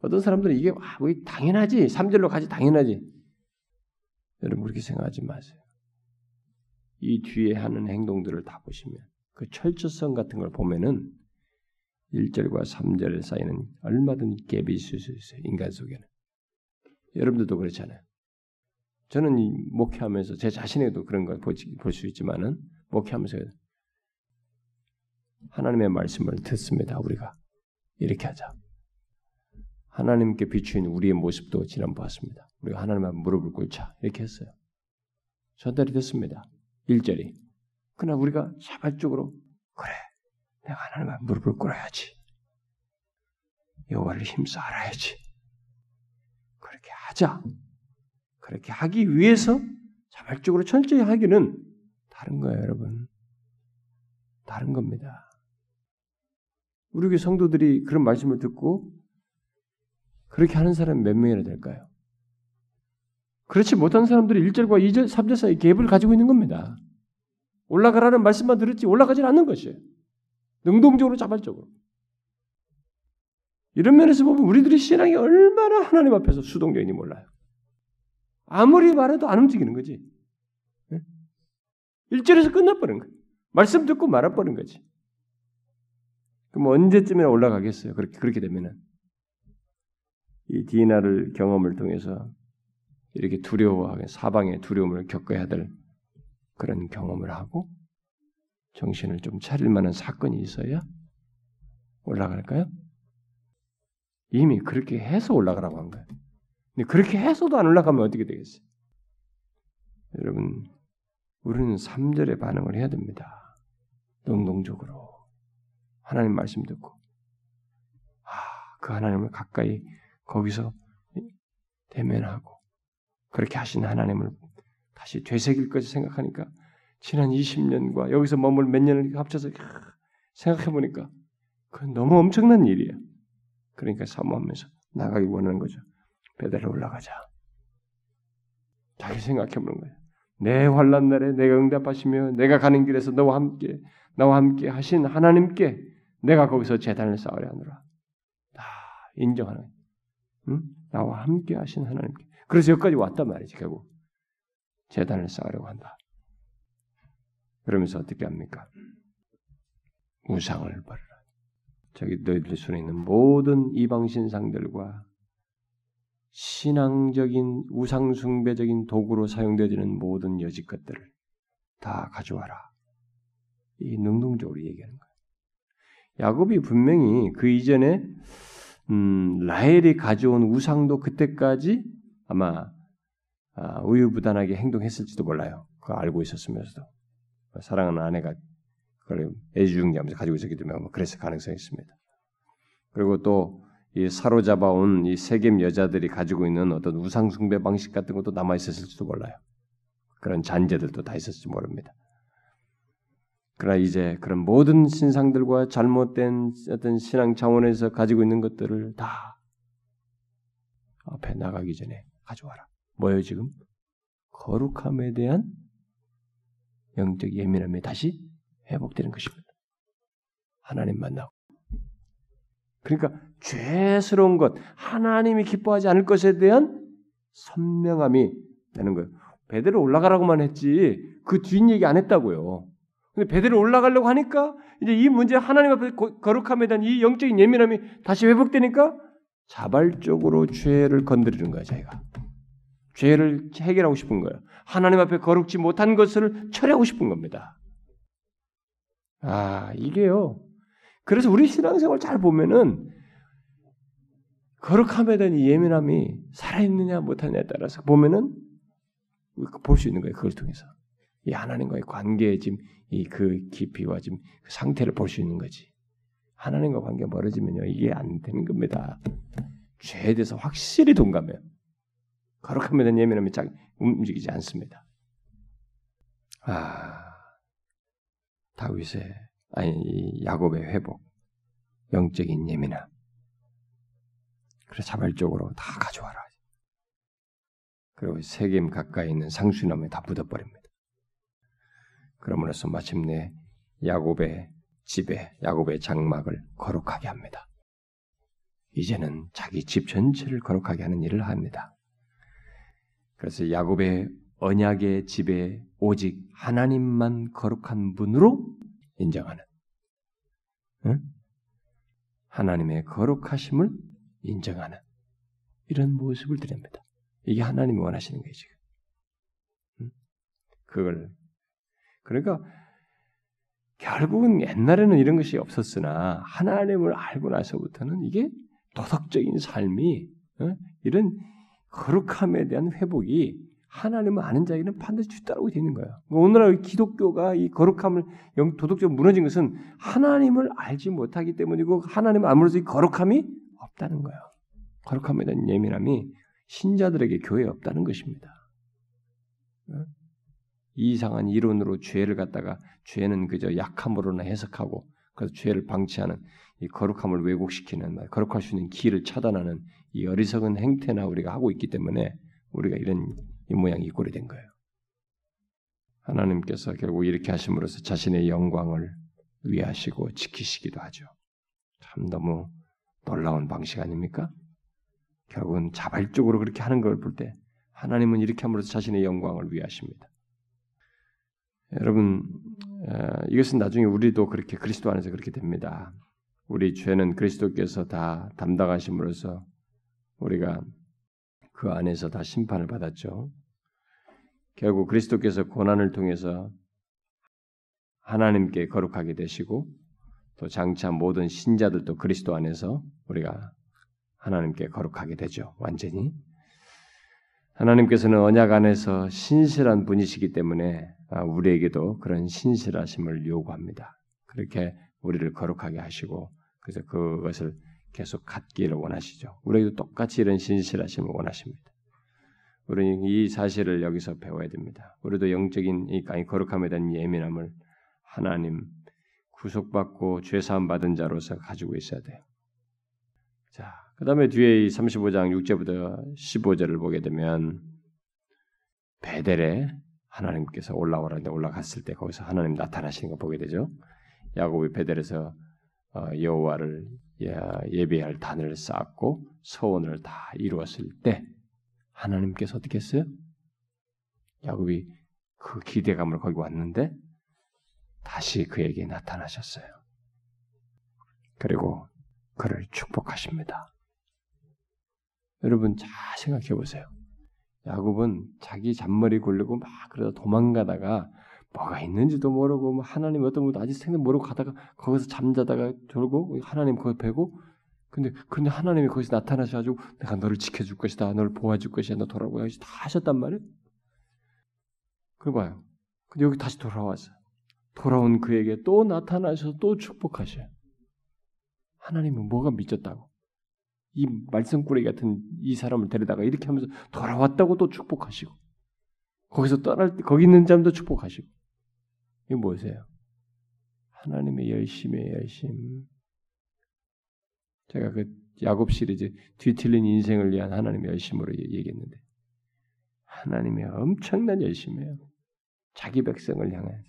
어떤 사람들은 이게 아, 뭐 당연하지. 3절로 가지 당연하지. 여러분 그렇게 생각하지 마세요. 이 뒤에 하는 행동들을 다 보시면 그 철저성 같은 걸 보면은 1절과 3절 사이는 얼마든지 갭이 있을 수 있어요. 인간 속에는. 여러분들도 그렇잖아요. 저는 목회하면서 제 자신에도 그런 걸 볼 수 있지만은 목회하면서 하나님의 말씀을 듣습니다. 우리가 이렇게 하자. 하나님께 비추인 우리의 모습도 지난 보았습니다. 우리가 하나님 앞에 무릎을 꿇자 이렇게 했어요. 전달이 됐습니다. 1절이. 그러나 우리가 자발적으로 그래 내가 하나님 앞에 무릎을 꿇어야지. 여호와를 힘써 알아야지. 그렇게 하자. 그렇게 하기 위해서 자발적으로 철저히 하기는 다른 거예요, 여러분. 다른 겁니다. 우리 교회 성도들이 그런 말씀을 듣고 그렇게 하는 사람이 몇 명이나 될까요? 그렇지 못한 사람들이 1절과 2절, 3절 사이 갭을 가지고 있는 겁니다. 올라가라는 말씀만 들었지 올라가지 않는 것이에요. 능동적으로 자발적으로. 이런 면에서 보면 우리들의 신앙이 얼마나 하나님 앞에서 수동적인지 몰라요. 아무리 말해도 안 움직이는 거지. 1절에서 끝나버린 거예요. 말씀 듣고 말아버린 거지. 그럼 언제쯤이나 올라가겠어요? 그렇게, 그렇게 되면은. 이 디나를 경험을 통해서 이렇게 두려워하게 사방의 두려움을 겪어야 될 그런 경험을 하고 정신을 좀 차릴 만한 사건이 있어야 올라갈까요? 이미 그렇게 해서 올라가라고 한 거예요. 근데 그렇게 해서도 안 올라가면 어떻게 되겠어요? 여러분, 우리는 3절에 반응을 해야 됩니다. 능동적으로. 하나님 말씀 듣고. 아, 그 하나님을 가까이 거기서 대면하고 그렇게 하신 하나님을 다시 되새길 것을 생각하니까 지난 20년과 여기서 머물 몇 년을 합쳐서 생각해 보니까 그건 너무 엄청난 일이에요. 그러니까 사모하면서 나가기 원하는 거죠. 배달에 올라가자. 자기 생각해 보는 거예요. 내 환란 날에 내가 응답하시며 내가 가는 길에서 너와 함께 나와 함께 하신 하나님께 내가 거기서 재단을 쌓으려 하노라. 다 인정하는 응? 나와 함께 하신 하나님께. 그래서 여기까지 왔단 말이지 결국. 재단을 쌓으려고 한다. 그러면서 어떻게 합니까? 우상을 버려라. 저기 너희들 손에 있는 모든 이방신상들과 신앙적인 우상숭배적인 도구로 사용되어지는 모든 여지 것들을 다 가져와라. 이 능동적으로 얘기하는 거예요. 야곱이 분명히 그 이전에 음, 라헬이 가져온 우상도 그때까지 아마 아, 우유부단하게 행동했을지도 몰라요. 그거 알고 있었으면서도 사랑하는 아내가 그걸 애지중지하면서 가지고 있었기 때문에 뭐 그랬을 가능성이 있습니다. 그리고 또 이 사로잡아온 이 세겜 여자들이 가지고 있는 어떤 우상 숭배 방식 같은 것도 남아 있었을지도 몰라요. 그런 잔재들도 다 있었을지 모릅니다. 그러나 이제 그런 모든 신상들과 잘못된 어떤 신앙 차원에서 가지고 있는 것들을 다 앞에 나가기 전에 가져와라. 뭐예요 지금? 거룩함에 대한 영적 예민함이 다시 회복되는 것입니다. 하나님 만나고. 그러니까 죄스러운 것, 하나님이 기뻐하지 않을 것에 대한 선명함이 되는 거예요. 베드로 올라가라고만 했지 그 뒷얘기 안 했다고요. 근데 베드로 올라가려고 하니까 이제 이 문제 하나님 앞에 거룩함에 대한 이 영적인 예민함이 다시 회복되니까 자발적으로 죄를 건드리는 거예요, 자기가. 죄를 해결하고 싶은 거예요. 하나님 앞에 거룩지 못한 것을 처리하고 싶은 겁니다. 아, 이게요. 그래서 우리 신앙생활 잘 보면은 거룩함에 대한 예민함이 살아있느냐 못하느냐에 따라서 보면은 볼 수 있는 거예요. 그걸 통해서. 이 하나님과의 관계의 지금 이 그 깊이와 지금 그 상태를 볼 수 있는 거지. 하나님과 관계가 멀어지면요. 이게 안 되는 겁니다. 죄에 대해서 확실히 동감해요. 거룩함에 대한 예민함이 잘 움직이지 않습니다. 아, 다윗의 아니 야곱의 회복, 영적인 예민함. 그래 자발적으로 다 가져와라. 그리고 세겜 가까이 있는 상수나무에 다 묻어버립니다. 그러므로써 마침내 야곱의 집에 야곱의 장막을 거룩하게 합니다. 이제는 자기 집 전체를 거룩하게 하는 일을 합니다. 그래서 야곱의 언약의 집에 오직 하나님만 거룩한 분으로 인정하는 응? 하나님의 거룩하심을 인정하는 이런 모습을 드립니다. 이게 하나님이 원하시는 거예요, 지금. 응? 그걸 그러니까 결국은 옛날에는 이런 것이 없었으나 하나님을 알고 나서부터는 이게 도덕적인 삶이 어? 이런 거룩함에 대한 회복이 하나님을 아는 자에게는 반드시 뒤따르고 있는 거예요. 오늘날 기독교가 이 거룩함을 도덕적으로 무너진 것은 하나님을 알지 못하기 때문이고 하나님을 알므로써 이 거룩함이 없다는 거예요. 거룩함에 대한 예민함이 신자들에게 교회에 없다는 것입니다. 어? 이상한 이론으로 죄를 갖다가 죄는 그저 약함으로나 해석하고 그래서 죄를 방치하는 이 거룩함을 왜곡시키는 거룩할 수 있는 길을 차단하는 이 어리석은 행태나 우리가 하고 있기 때문에 우리가 이런 이 모양이 꼴이 된 거예요. 하나님께서 결국 이렇게 하심으로써 자신의 영광을 위하시고 지키시기도 하죠. 참 너무 놀라운 방식 아닙니까? 결국은 자발적으로 그렇게 하는 걸 볼 때 하나님은 이렇게 함으로써 자신의 영광을 위하십니다. 여러분 이것은 나중에 우리도 그렇게 그리스도 안에서 그렇게 됩니다. 우리 죄는 그리스도께서 다 담당하심으로써 우리가 그 안에서 다 심판을 받았죠. 결국 그리스도께서 고난을 통해서 하나님께 거룩하게 되시고 또 장차 모든 신자들도 그리스도 안에서 우리가 하나님께 거룩하게 되죠. 완전히. 하나님께서는 언약 안에서 신실한 분이시기 때문에 아, 우리에게도 그런 신실하심을 요구합니다. 그렇게 우리를 거룩하게 하시고 그래서 그것을 계속 갖기를 원하시죠. 우리에게도 똑같이 이런 신실하심을 원하십니다. 우리는 이 사실을 여기서 배워야 됩니다. 우리도 영적인 이 거룩함에 대한 예민함을 하나님 구속받고 죄 사함 받은 자로서 가지고 있어야 돼요. 자, 그다음에 뒤에 이 35장 6절부터 15절을 보게 되면 베델에 하나님께서 올라오라는데 올라갔을 때 거기서 하나님 나타나시는 거 보게 되죠. 야곱이 베델에서 어, 여호와를 예배할 단을 쌓고 서원을 다 이루었을 때 하나님께서 어떻게 했어요? 야곱이 그 기대감을 거기 왔는데 다시 그에게 나타나셨어요. 그리고 그를 축복하십니다. 여러분 잘 생각해 보세요. 야곱은 자기 잔머리 굴리고 막 그러다 도망가다가 뭐가 있는지도 모르고 뭐 하나님 어떤 것도 아직 생각 모르고 가다가 거기서 잠자다가 졸고 하나님 거기 뵈고 근데 근데 하나님이 거기서 나타나셔가지고 내가 너를 지켜줄 것이다, 너를 보호해줄 것이야, 너 돌아오고 다 하셨단 말이에요. 그 봐요. 근데 여기 다시 돌아와서 돌아온 그에게 또 나타나셔서 또 축복하셔요. 하나님은 뭐가 미쳤다고? 이 말썽꾸러기 같은 이 사람을 데려다가 이렇게 하면서 돌아왔다고 또 축복하시고 거기서 떠날 때 거기 있는 자도 축복하시고 이게 뭐세요? 하나님의 열심의 열심. 제가 그 야곱 시리즈 뒤틀린 인생을 위한 하나님의 열심으로 얘기했는데 하나님의 엄청난 열심이에요. 자기 백성을 향해.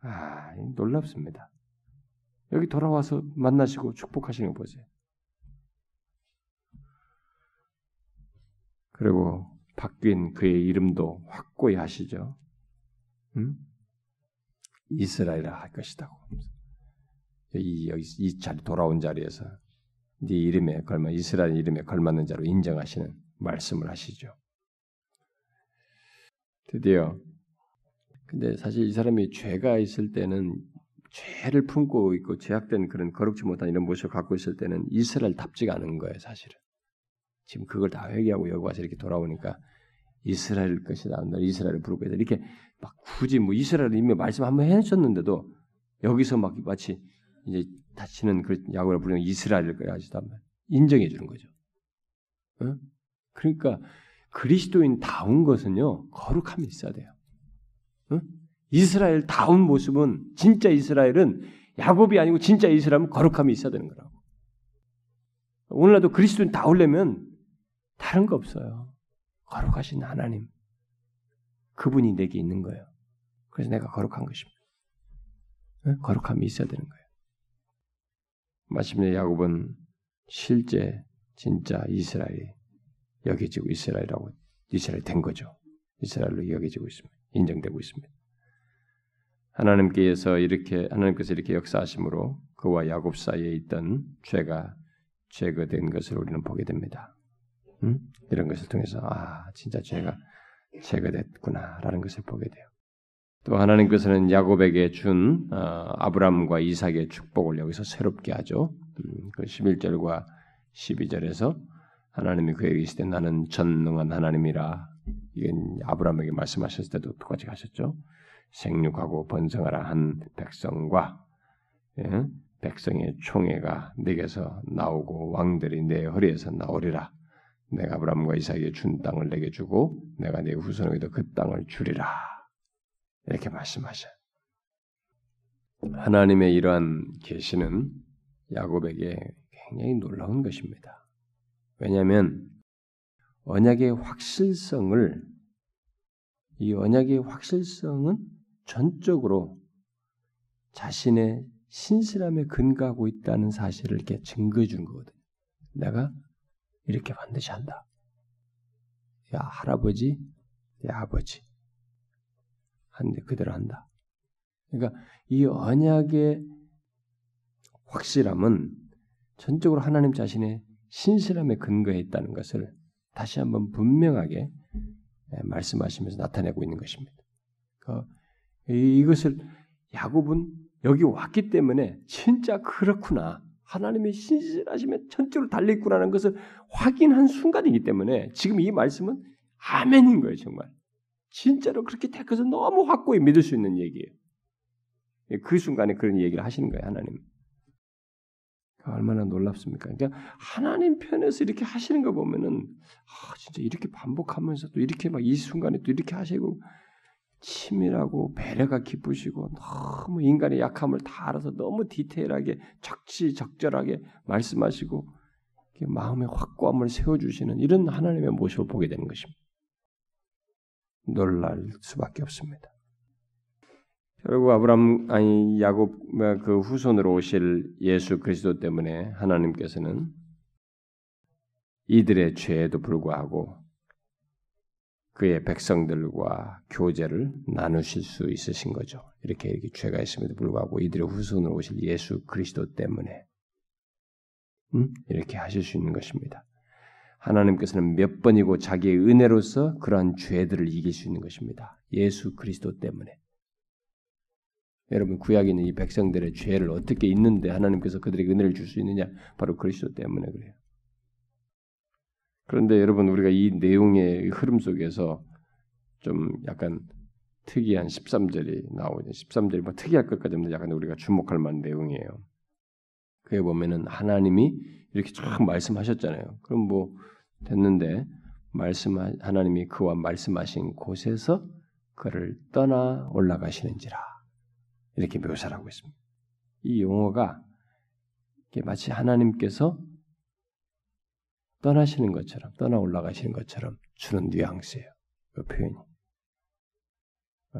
아, 놀랍습니다. 여기 돌아와서 만나시고 축복하시는 거 보세요. 그리고 바뀐 그의 이름도 확고히 하시죠. 음? 이스라엘이라 할 것이다고. 이 여기 이 자리 돌아온 자리에서 네 이름에 걸맞 이스라엘 이름에 걸맞는 자로 인정하시는 말씀을 하시죠. 드디어 근데 사실 이 사람이 죄가 있을 때는 죄를 품고 있고 죄악된 그런 거룩지 못한 이런 모습을 갖고 있을 때는 이스라엘답지가 않은 거예요, 사실은. 지금 그걸 다 회개하고 여기 와서 이렇게 돌아오니까 이스라엘 것이다. 너 이스라엘을 부르고 이렇게 막 굳이 뭐 이스라엘 이미 말씀 한번 해주셨는데도 여기서 막 마치 이제 다시는 그 야곱을 부르는 이스라엘을 거야지단 말 인정해 주는 거죠. 어? 그러니까 그리스도인 다운 것은요 거룩함이 있어야 돼요. 어? 이스라엘 다운 모습은 진짜 이스라엘은 야곱이 아니고 진짜 이스라엘은 거룩함이 있어야 되는 거라고. 오늘날도 그리스도인 다우려면 다른 거 없어요. 거룩하신 하나님. 그분이 내게 있는 거예요. 그래서 내가 거룩한 것입니다. 네? 거룩함이 있어야 되는 거예요. 마침내 야곱은 실제 진짜 이스라엘이 여겨지고 이스라엘이라고 이스라엘 된 거죠. 이스라엘로 여겨지고 있습니다. 인정되고 있습니다. 하나님께서 이렇게 하나님께서 이렇게 역사하심으로 그와 야곱 사이에 있던 죄가 제거된 것을 우리는 보게 됩니다. 음? 이런 것을 통해서 아 진짜 죄가 제거됐구나라는 것을 보게 돼요. 또 하나님께서는 야곱에게 준 어, 아브람과 이삭의 축복을 여기서 새롭게 하죠. 음, 그 11절과 12절에서 하나님이 그에게 있을 때 나는 전능한 하나님이라 이건 아브람에게 말씀하셨을 때도 똑같이 하셨죠. 생육하고 번성하라 한 백성과 예? 백성의 총회가 내게서 나오고 왕들이 내 허리에서 나오리라. 내가 아브라함과 이삭에게 준 땅을 내게 주고 내가 내 후손에게도 그 땅을 주리라. 이렇게 말씀하셔. 하나님의 이러한 계시는 야곱에게 굉장히 놀라운 것입니다. 왜냐하면 언약의 확실성을 이 언약의 확실성은 전적으로 자신의 신실함에 근거하고 있다는 사실을 이렇게 증거해 준 거거든. 내가 이렇게 반드시 한다. 야 할아버지, 야 아버지, 한데 그대로 한다. 그러니까 이 언약의 확실함은 전적으로 하나님 자신의 신실함에 근거해 있다는 것을 다시 한번 분명하게 말씀하시면서 나타내고 있는 것입니다. 그러니까 이것을 야곱은 여기 왔기 때문에 진짜 그렇구나. 하나님의 신실하시면 천적으로 달려있구나라는 것을 확인한 순간이기 때문에 지금 이 말씀은 아멘인 거예요, 정말. 진짜로 그렇게 택해서 너무 확고히 믿을 수 있는 얘기예요. 그 순간에 그런 얘기를 하시는 거예요, 하나님. 얼마나 놀랍습니까? 그러니까 하나님 편에서 이렇게 하시는 거 보면은 아, 진짜 이렇게 반복하면서 또 이렇게 막 이 순간에 또 이렇게 하시고 치밀하고 배려가 깊으시고 너무 인간의 약함을 다 알아서 너무 디테일하게 적지적절하게 말씀하시고 마음의 확고함을 세워주시는 이런 하나님의 모습을 보게 되는 것입니다. 놀랄 수밖에 없습니다. 결국 아브람 아니 야곱 그 후손으로 오실 예수 그리스도 때문에 하나님께서는 이들의 죄에도 불구하고 그의 백성들과 교제를 나누실 수 있으신 거죠. 이렇게 이렇게 죄가 있음에도 불구하고 이들의 후손으로 오실 예수 그리스도 때문에 음? 이렇게 하실 수 있는 것입니다. 하나님께서는 몇 번이고 자기의 은혜로서 그러한 죄들을 이길 수 있는 것입니다. 예수 그리스도 때문에. 여러분 구약에 있는 이 백성들의 죄를 어떻게 있는데 하나님께서 그들에게 은혜를 줄 수 있느냐? 바로 그리스도 때문에 그래요. 그런데 여러분 우리가 이 내용의 흐름 속에서 좀 약간 특이한 13절이 나오죠. 13절이 뭐 특이할 것까지 없는데 약간 우리가 주목할 만한 내용이에요. 그에 보면은 하나님이 이렇게 쫙 말씀하셨잖아요. 그럼 뭐 됐는데 말씀 하나님이 그와 말씀하신 곳에서 그를 떠나 올라가시는지라 이렇게 묘사를 하고 있습니다. 이 용어가 마치 하나님께서 떠나시는 것처럼 떠나 올라가시는 것처럼 주는 뉘앙스예요. 그 표현이.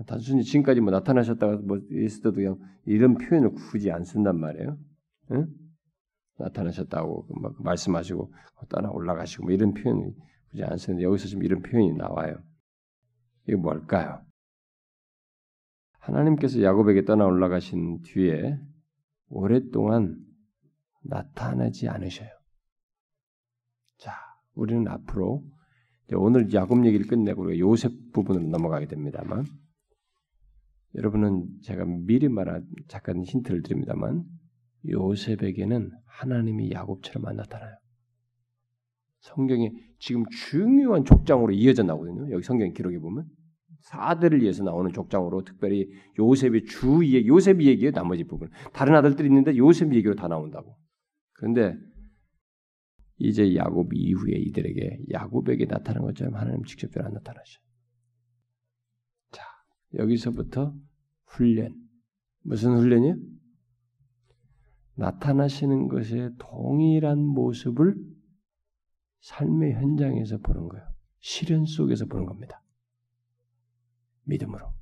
단순히 지금까지 뭐 나타나셨다가 뭐 있어도 그냥 이런 표현을 굳이 안 쓴단 말이에요. 응? 나타나셨다고 막 말씀하시고 떠나 올라가시고 뭐 이런 표현이 굳이 안 쓰는데 여기서 지금 이런 표현이 나와요. 이게 뭘까요? 하나님께서 야곱에게 떠나 올라가신 뒤에 오랫동안 나타나지 않으셔요. 자, 우리는 앞으로 오늘 야곱 얘기를 끝내고 요셉 부분으로 넘어가게 됩니다만 여러분은 제가 미리 말한 잠깐 힌트를 드립니다만 요셉에게는 하나님이 야곱처럼 안 나타나요. 성경에 지금 중요한 족장으로 이어져 나오거든요. 여기 성경 기록에 보면 사들을 위해서 나오는 족장으로 특별히 요셉의 주 얘기, 요셉 얘기예요. 나머지 부분 다른 아들들이 있는데 요셉 얘기로 다 나온다고. 그런데 이제 야곱 이후에 이들에게 야곱에게 나타난 것처럼 하나님 직접적으로 안 나타나셔. 자 여기서부터 훈련 무슨 훈련이요? 나타나시는 것에 동일한 모습을 삶의 현장에서 보는 거예요. 실현 속에서 보는 겁니다. 믿음으로.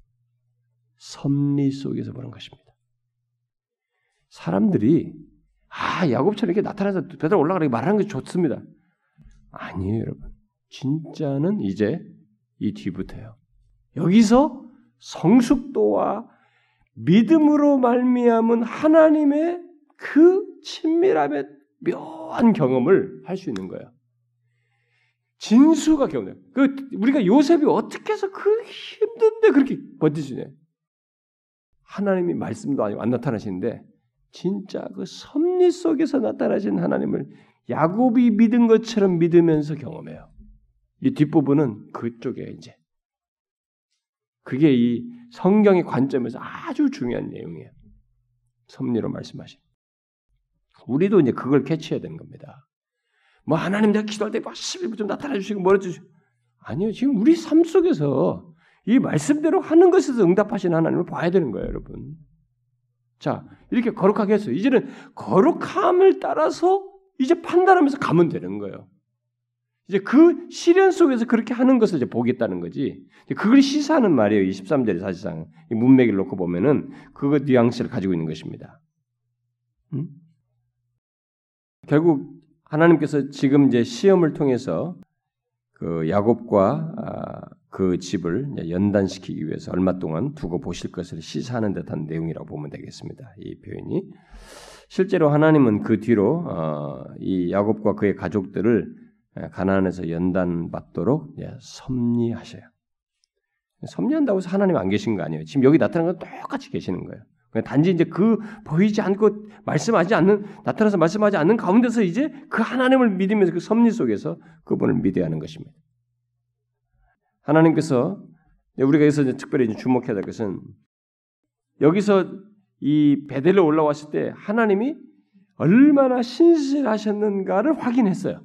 섭리 속에서 보는 것입니다. 사람들이 아 야곱처럼 이렇게 나타나서 배달 올라가라고 말하는 게 좋습니다. 아니에요, 여러분. 진짜는 이제 이 뒤부터요. 여기서 성숙도와 믿음으로 말미암은 하나님의 그 친밀함의 묘한 경험을 할 수 있는 거예요. 진수가 경험해. 그 우리가 요셉이 어떻게 해서 그 힘든데 그렇게 버티시냐? 하나님이 말씀도 아니고 안 나타나시는데 진짜 그 섭리 속에서 나타나신 하나님을 야곱이 믿은 것처럼 믿으면서 경험해요. 이 뒷부분은 그쪽에 이제 그게 이 성경의 관점에서 아주 중요한 내용이에요. 섭리로 말씀하신. 우리도 이제 그걸 캐치해야 되는 겁니다. 뭐 하나님 내가 기도할 때막 11부 좀 나타나 주시고 뭐라 주시고 아니요. 지금 우리 삶 속에서 이 말씀대로 하는 것에서 응답하시는 하나님을 봐야 되는 거예요, 여러분. 자, 이렇게 거룩하게 했어요. 이제는 거룩함을 따라서 이제 판단하면서 가면 되는 거예요. 이제 그 시련 속에서 그렇게 하는 것을 이제 보겠다는 거지. 그걸 시사하는 말이에요. 23절에 사실상 문맥을 놓고 보면은 그거 뉘앙스를 가지고 있는 것입니다. 음? 결국 하나님께서 지금 이제 시험을 통해서 그 야곱과 아, 그 집을 연단시키기 위해서 얼마 동안 두고 보실 것을 시사하는 듯한 내용이라고 보면 되겠습니다. 이 표현이 실제로 하나님은 그 뒤로 어, 이 야곱과 그의 가족들을 가나안에서 연단받도록 섭리하셔요. 섭리한다고 해서 하나님 안 계신 거 아니에요. 지금 여기 나타난 건 똑같이 계시는 거예요. 단지 이제 그 보이지 않고 말씀하지 않는 나타나서 말씀하지 않는 가운데서 이제 그 하나님을 믿으면서 그 섭리 속에서 그분을 믿어야 하는 것입니다. 하나님께서 우리가 여기서 특별히 주목해야 될 것은 여기서 이 베델로 올라왔을 때 하나님이 얼마나 신실하셨는가를 확인했어요.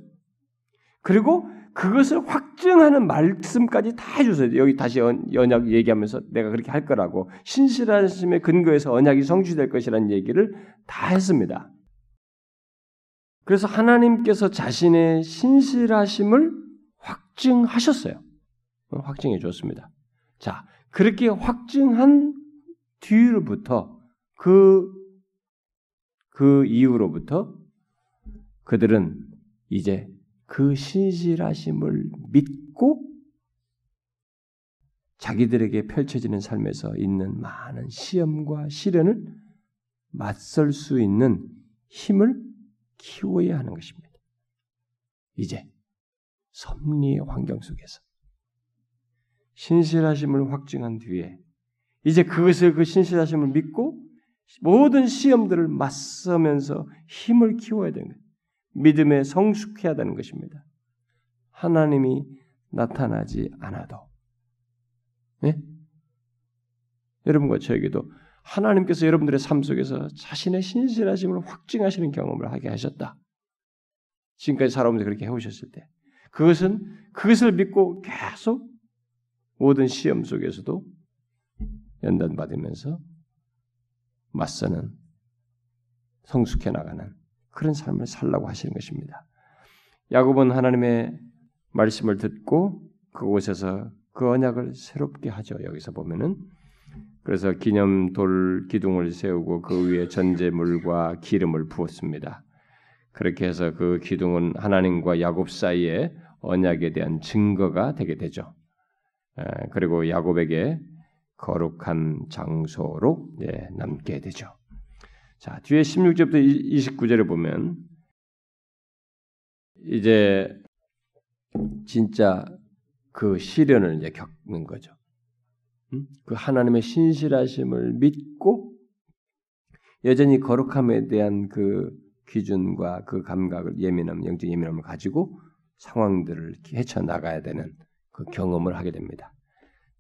그리고 그것을 확증하는 말씀까지 다 해주세요. 여기 다시 언약 얘기하면서 내가 그렇게 할 거라고 신실하심의 근거에서 언약이 성취될 것이라는 얘기를 다 했습니다. 그래서 하나님께서 자신의 신실하심을 확증하셨어요. 확증해 줬습니다. 자, 그렇게 확증한 뒤로부터 그, 그 이후로부터 그들은 이제 그 신실하심을 믿고 자기들에게 펼쳐지는 삶에서 있는 많은 시험과 시련을 맞설 수 있는 힘을 키워야 하는 것입니다. 이제 섭리의 환경 속에서 신실하심을 확증한 뒤에 이제 그것을 그 신실하심을 믿고 모든 시험들을 맞서면서 힘을 키워야 되는 거예요. 믿음에 성숙해야 되는 것입니다. 하나님이 나타나지 않아도. 네? 여러분과 저에게도 하나님께서 여러분들의 삶 속에서 자신의 신실하심을 확증하시는 경험을 하게 하셨다. 지금까지 살아오면서 그렇게 해오셨을 때. 그것은 그것을 믿고 계속 모든 시험 속에서도 연단받으면서 맞서는 성숙해 나가는 그런 삶을 살라고 하시는 것입니다. 야곱은 하나님의 말씀을 듣고 그곳에서 그 언약을 새롭게 하죠. 여기서 보면은 그래서 기념돌 기둥을 세우고 그 위에 전제물과 기름을 부었습니다. 그렇게 해서 그 기둥은 하나님과 야곱 사이에 언약에 대한 증거가 되게 되죠. 그리고 야곱에게 거룩한 장소로 예, 남게 되죠. 자, 뒤에 16절부터 29절을 보면 이제 진짜 그 시련을 이제 겪는 거죠. 그 하나님의 신실하심을 믿고 여전히 거룩함에 대한 그 기준과 그 감각을 예민함, 영적 예민함을 가지고 상황들을 헤쳐 나가야 되는 그 경험을 하게 됩니다.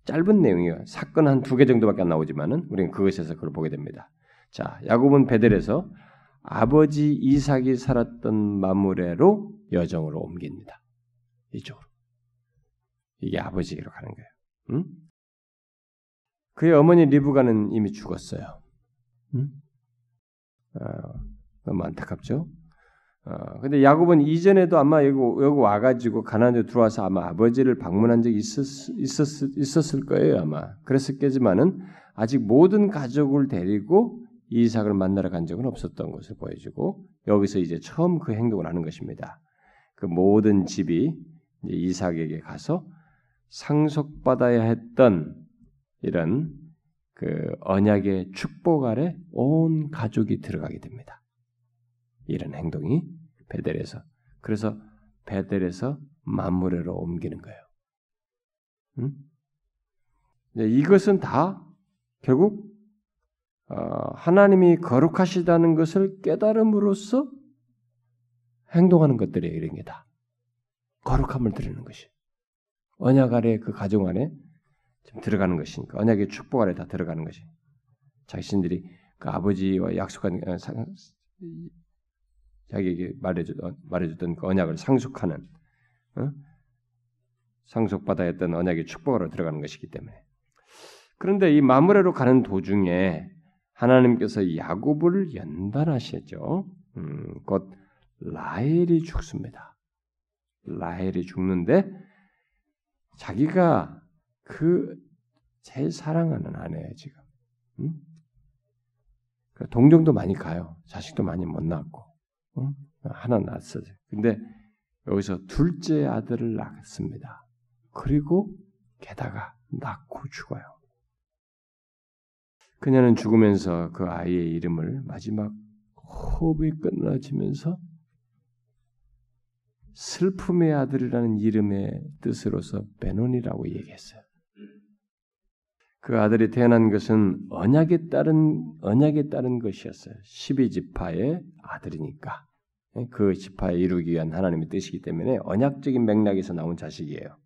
짧은 내용이에요. 사건 한 두 개 정도밖에 안 나오지만은 우리는 그것에서 그걸 보게 됩니다. 자, 야곱은 베델에서 아버지 이삭이 살았던 마무레로 여정으로 옮깁니다. 이쪽으로. 이게 아버지로 가는 거예요. 응? 그의 어머니 리브가는 이미 죽었어요. 응? 어, 너무 안타깝죠? 어, 근데 야곱은 이전에도 아마 여기, 여기 와가지고 가나안에 들어와서 아마 아버지를 방문한 적이 있었, 있었, 있었을 거예요, 아마. 그랬었겠지만은 아직 모든 가족을 데리고 이삭을 만나러 간 적은 없었던 것을 보여주고 여기서 이제 처음 그 행동을 하는 것입니다. 그 모든 집이 이삭에게 가서 상속받아야 했던 이런 그 언약의 축복 아래 온 가족이 들어가게 됩니다. 이런 행동이 베델에서 그래서 베델에서 만무레로 옮기는 거예요. 음? 이것은 다 결국 어, 하나님이 거룩하시다는 것을 깨달음으로써 행동하는 것들이에요. 이런 게 다. 거룩함을 드리는 것이. 언약 아래 그 가정 안에 좀 들어가는 것이니까. 언약의 축복 아래 다 들어가는 것이. 자신들이 그 아버지와 약속한 어, 자기에게 말해줬던, 말해줬던 그 언약을 상속하는 어? 상속받아야 했던 언약의 축복으로 들어가는 것이기 때문에 그런데 이 마무레로 가는 도중에 하나님께서 야곱을 연단하시죠. 음, 곧 라헬이 죽습니다. 라헬이 죽는데 자기가 그 제일 사랑하는 아내예요 지금. 음? 그 동정도 많이 가요. 자식도 많이 못 낳고 음? 하나 낳았어요. 근데 여기서 둘째 아들을 낳습니다. 그리고 게다가 낳고 죽어요. 그녀는 죽으면서 그 아이의 이름을 마지막 호흡이 끝나지면서 슬픔의 아들이라는 이름의 뜻으로서 베논이라고 얘기했어요. 그 아들이 태어난 것은 언약에 따른 언약에 따른 것이었어요. 12지파의 아들이니까. 그 지파에 이루기 위한 하나님의 뜻이기 때문에 언약적인 맥락에서 나온 자식이에요.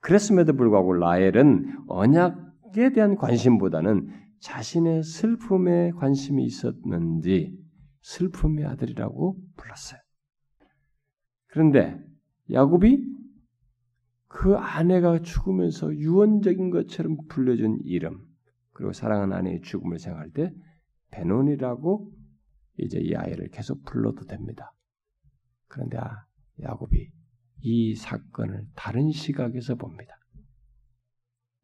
그랬음에도 불구하고 라헬은 언약에 대한 관심보다는 자신의 슬픔에 관심이 있었는지 슬픔의 아들이라고 불렀어요. 그런데 야곱이 그 아내가 죽으면서 유언적인 것처럼 불려준 이름 그리고 사랑하는 아내의 죽음을 생각할 때 베논이라고 이제 이 아이를 계속 불러도 됩니다. 그런데 아, 야곱이 이 사건을 다른 시각에서 봅니다.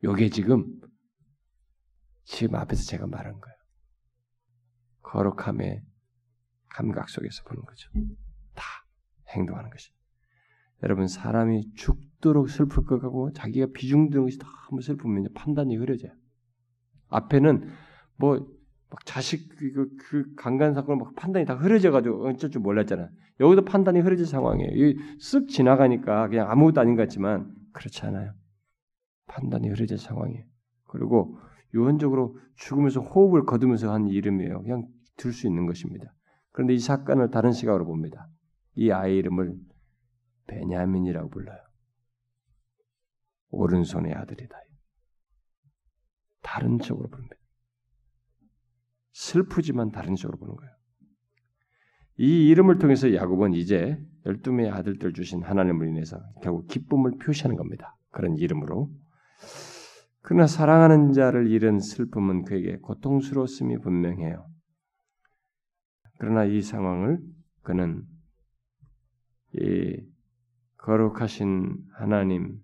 요게 지금 지금 앞에서 제가 말한 거예요. 거룩함의 감각 속에서 보는 거죠. 다 행동하는 것이. 여러분 사람이 죽도록 슬플 것 같고 자기가 비중 드는 것이 너무 슬프면 판단이 흐려져요. 앞에는 뭐막 자식 그, 그 강간 사건 막 판단이 다 흐려져 가지고 어쩔 줄 몰랐잖아. 여기도 판단이 흐려질 상황이에요. 쓱 지나가니까 그냥 아무것도 아닌 것 같지만 그렇지 않아요. 판단이 흐려질 상황이에요. 그리고 유언적으로 죽으면서 호흡을 거두면서 한 이름이에요. 그냥 들 수 있는 것입니다. 그런데 이 사건을 다른 시각으로 봅니다. 이 아이 이름을 베냐민이라고 불러요. 오른손의 아들이다. 다른 쪽으로 부릅니다. 슬프지만 다른 쪽으로 보는 거예요. 이 이름을 통해서 야곱은 이제 열두 명의 아들들 주신 하나님을 인해서 결국 기쁨을 표시하는 겁니다. 그런 이름으로. 그러나 사랑하는 자를 잃은 슬픔은 그에게 고통스러웠음이 분명해요. 그러나 이 상황을 그는 이 거룩하신 하나님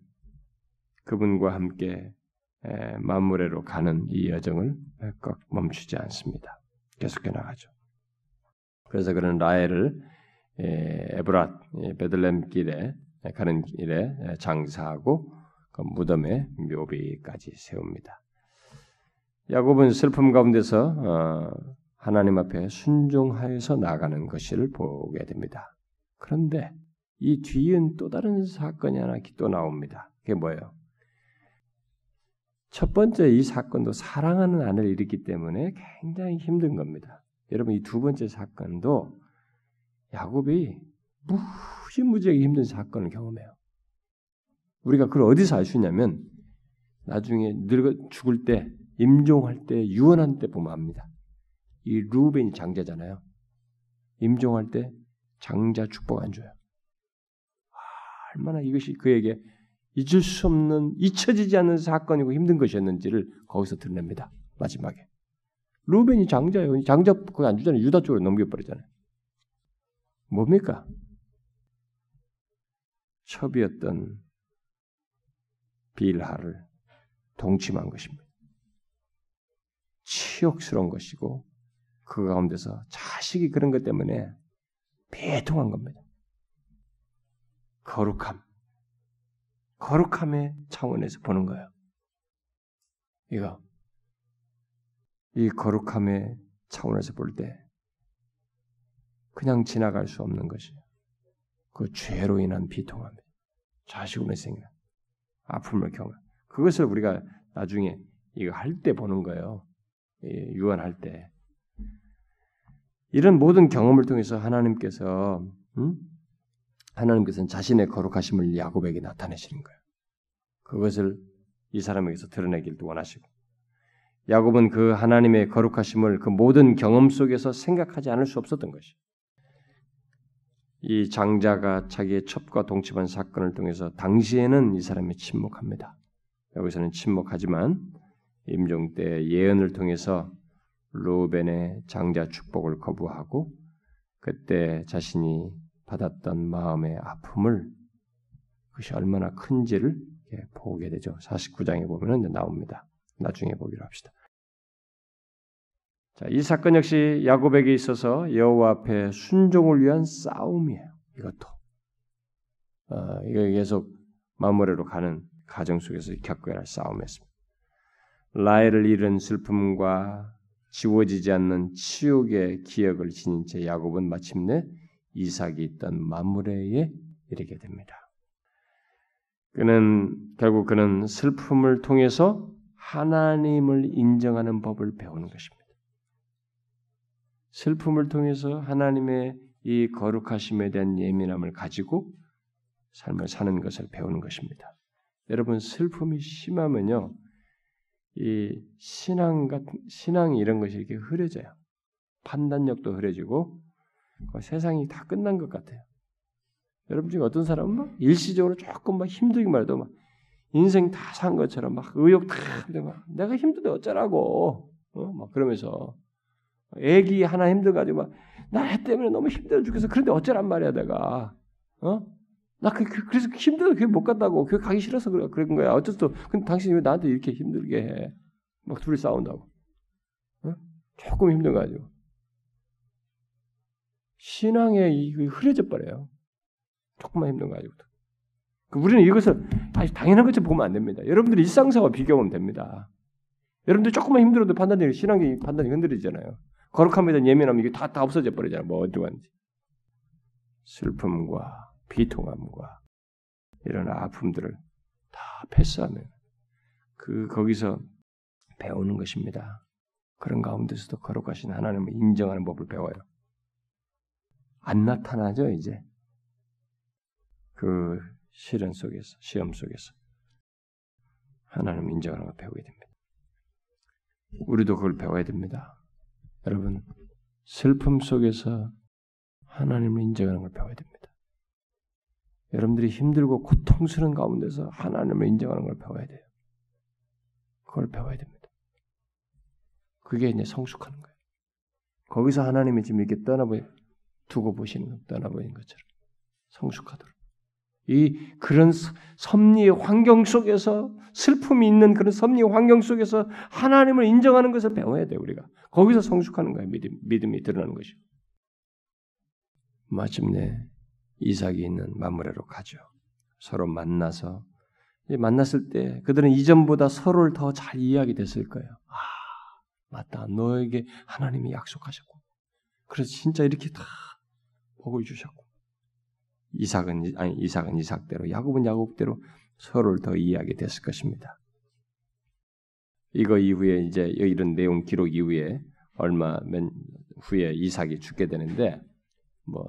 그분과 함께 만물에로 가는 이 여정을 꼭 멈추지 않습니다. 계속해 나가죠. 그래서 그는 라헬을 에브랏 베들렘 길에 가는 길에 장사하고 그 무덤에 묘비까지 세웁니다. 야곱은 슬픔 가운데서 어, 하나님 앞에 순종하여서 나가는 것을 보게 됩니다. 그런데 이 뒤은 또 다른 사건이 하나 또 나옵니다. 그게 뭐예요? 첫 번째 이 사건도 사랑하는 아내를 잃었기 때문에 굉장히 힘든 겁니다. 여러분 이 두 번째 사건도 야곱이 무지무지하게 힘든 사건을 경험해요. 우리가 그걸 어디서 알 수 있냐면 나중에 늙어 죽을 때 임종할 때 유언한 때 보면 압니다. 이 루벤이 장자잖아요. 임종할 때 장자 축복 안 줘요. 아, 얼마나 이것이 그에게 잊을 수 없는 잊혀지지 않는 사건이고 힘든 것이었는지를 거기서 드러냅니다. 마지막에 루벤이 장자예요. 장자 그거 안 주잖아요. 유다 쪽으로 넘겨버리잖아요. 뭡니까? 첩이었던 빌하를 동침한 것입니다. 치욕스러운 것이고 그 가운데서 자식이 그런 것 때문에 배통한 겁니다. 거룩함. 거룩함의 차원에서 보는 거예요. 이거. 이 거룩함의 차원에서 볼 때 그냥 지나갈 수 없는 것이에요. 그 죄로 인한 비통함, 자식으로 생긴 아픔을 경험. 그것을 우리가 나중에 이거 할 때 보는 거예요. 유언할 때. 이런 모든 경험을 통해서 하나님께서 음? 하나님께서는 자신의 거룩하심을 야곱에게 나타내시는 거예요. 그것을 이 사람에게서 드러내기를 원하시고 야곱은 그 하나님의 거룩하심을 그 모든 경험 속에서 생각하지 않을 수 없었던 것이. 이 장자가 자기의 첩과 동침한 사건을 통해서 당시에는 이 사람이 침묵합니다. 여기서는 침묵하지만 임종 때 예언을 통해서 로벤의 장자 축복을 거부하고 그때 자신이 받았던 마음의 아픔을 그것이 얼마나 큰지를 보게 되죠. 49장에 보면 나옵니다. 나중에 보기로 합시다. 자, 이 사건 역시 야곱에게 있어서 여호와 앞에 순종을 위한 싸움이에요. 이것도 어, 이거 계속 마무리로 가는 가정 속에서 겪어야 할 싸움이었습니다. 라헬을 잃은 슬픔과 지워지지 않는 치욕의 기억을 지닌 채 야곱은 마침내 이삭이 있던 마무레에 이르게 됩니다. 그는 결국 그는 슬픔을 통해서 하나님을 인정하는 법을 배우는 것입니다. 슬픔을 통해서 하나님의 이 거룩하심에 대한 예민함을 가지고 삶을 사는 것을 배우는 것입니다. 여러분 슬픔이 심하면요 이 신앙 같은 신앙 이런 것이 이렇게 흐려져요. 판단력도 흐려지고 세상이 다 끝난 것 같아요. 여러분 중에 어떤 사람은 막 일시적으로 조금 막 힘들기만 해도 막 인생 다 산 것처럼 막 의욕 다 막 내가 힘든데 어쩌라고 어? 막 그러면서 애기 하나 힘들가지고 막나 때문에 너무 힘들어 죽겠어. 그런데 어쩌란 말이야 내가 어? 나 그, 그, 래서 힘들어 교회 못 간다고 교회 가기 싫어서 그래 그런 거야. 어쩔 수 근데 당신이 왜 나한테 이렇게 힘들게 해? 막 둘이 싸운다고. 어? 조금 힘들가지고 신앙에 이 흐려져 버려요. 조금만 힘든 가지고. 그 우리는 이것을 아주 당연한 것처럼 보면 안 됩니다. 여러분들이 일상사와 비교하면 됩니다. 여러분들 조금만 힘들어도 판단이 신앙이 판단이 흔들리잖아요. 거룩함에 대한 예민함 이게 다, 다 없어져 버리잖아요. 뭐 어쩌간지. 슬픔과 비통함과 이런 아픔들을 다 패스하면 그 거기서 배우는 것입니다. 그런 가운데서도 거룩하신 하나님을 인정하는 법을 배워요. 안 나타나죠, 이제. 그 시련 속에서, 시험 속에서. 하나님 인정하는 걸 배우게 됩니다. 우리도 그걸 배워야 됩니다. 여러분, 슬픔 속에서 하나님을 인정하는 걸 배워야 됩니다. 여러분들이 힘들고 고통스러운 가운데서 하나님을 인정하는 걸 배워야 돼요. 그걸 배워야 됩니다. 그게 이제 성숙하는 거예요. 거기서 하나님이 지금 이렇게 떠나보 두고 보시는 떠나보이는 것처럼 성숙하도록. 이 그런 섭리의 환경 속에서 슬픔이 있는 그런 섭리의 환경 속에서 하나님을 인정하는 것을 배워야 돼요 우리가. 거기서 성숙하는 거예요 믿음, 믿음이 드러나는 것이고 마침내 이삭이 있는 마무레로 가죠. 서로 만나서 만났을 때 그들은 이전보다 서로를 더 잘 이해하게 됐을 거예요. 아 맞다. 너에게 하나님이 약속하셨고. 그래서 진짜 이렇게 다 복을 주셨고 이삭은 아니 이삭은 이삭대로 야곱은 야곱대로 서로를 더 이해하게 됐을 것입니다. 이거 이후에 이제 이런 내용 기록 이후에 얼마 몇 후에 이삭이 죽게 되는데 뭐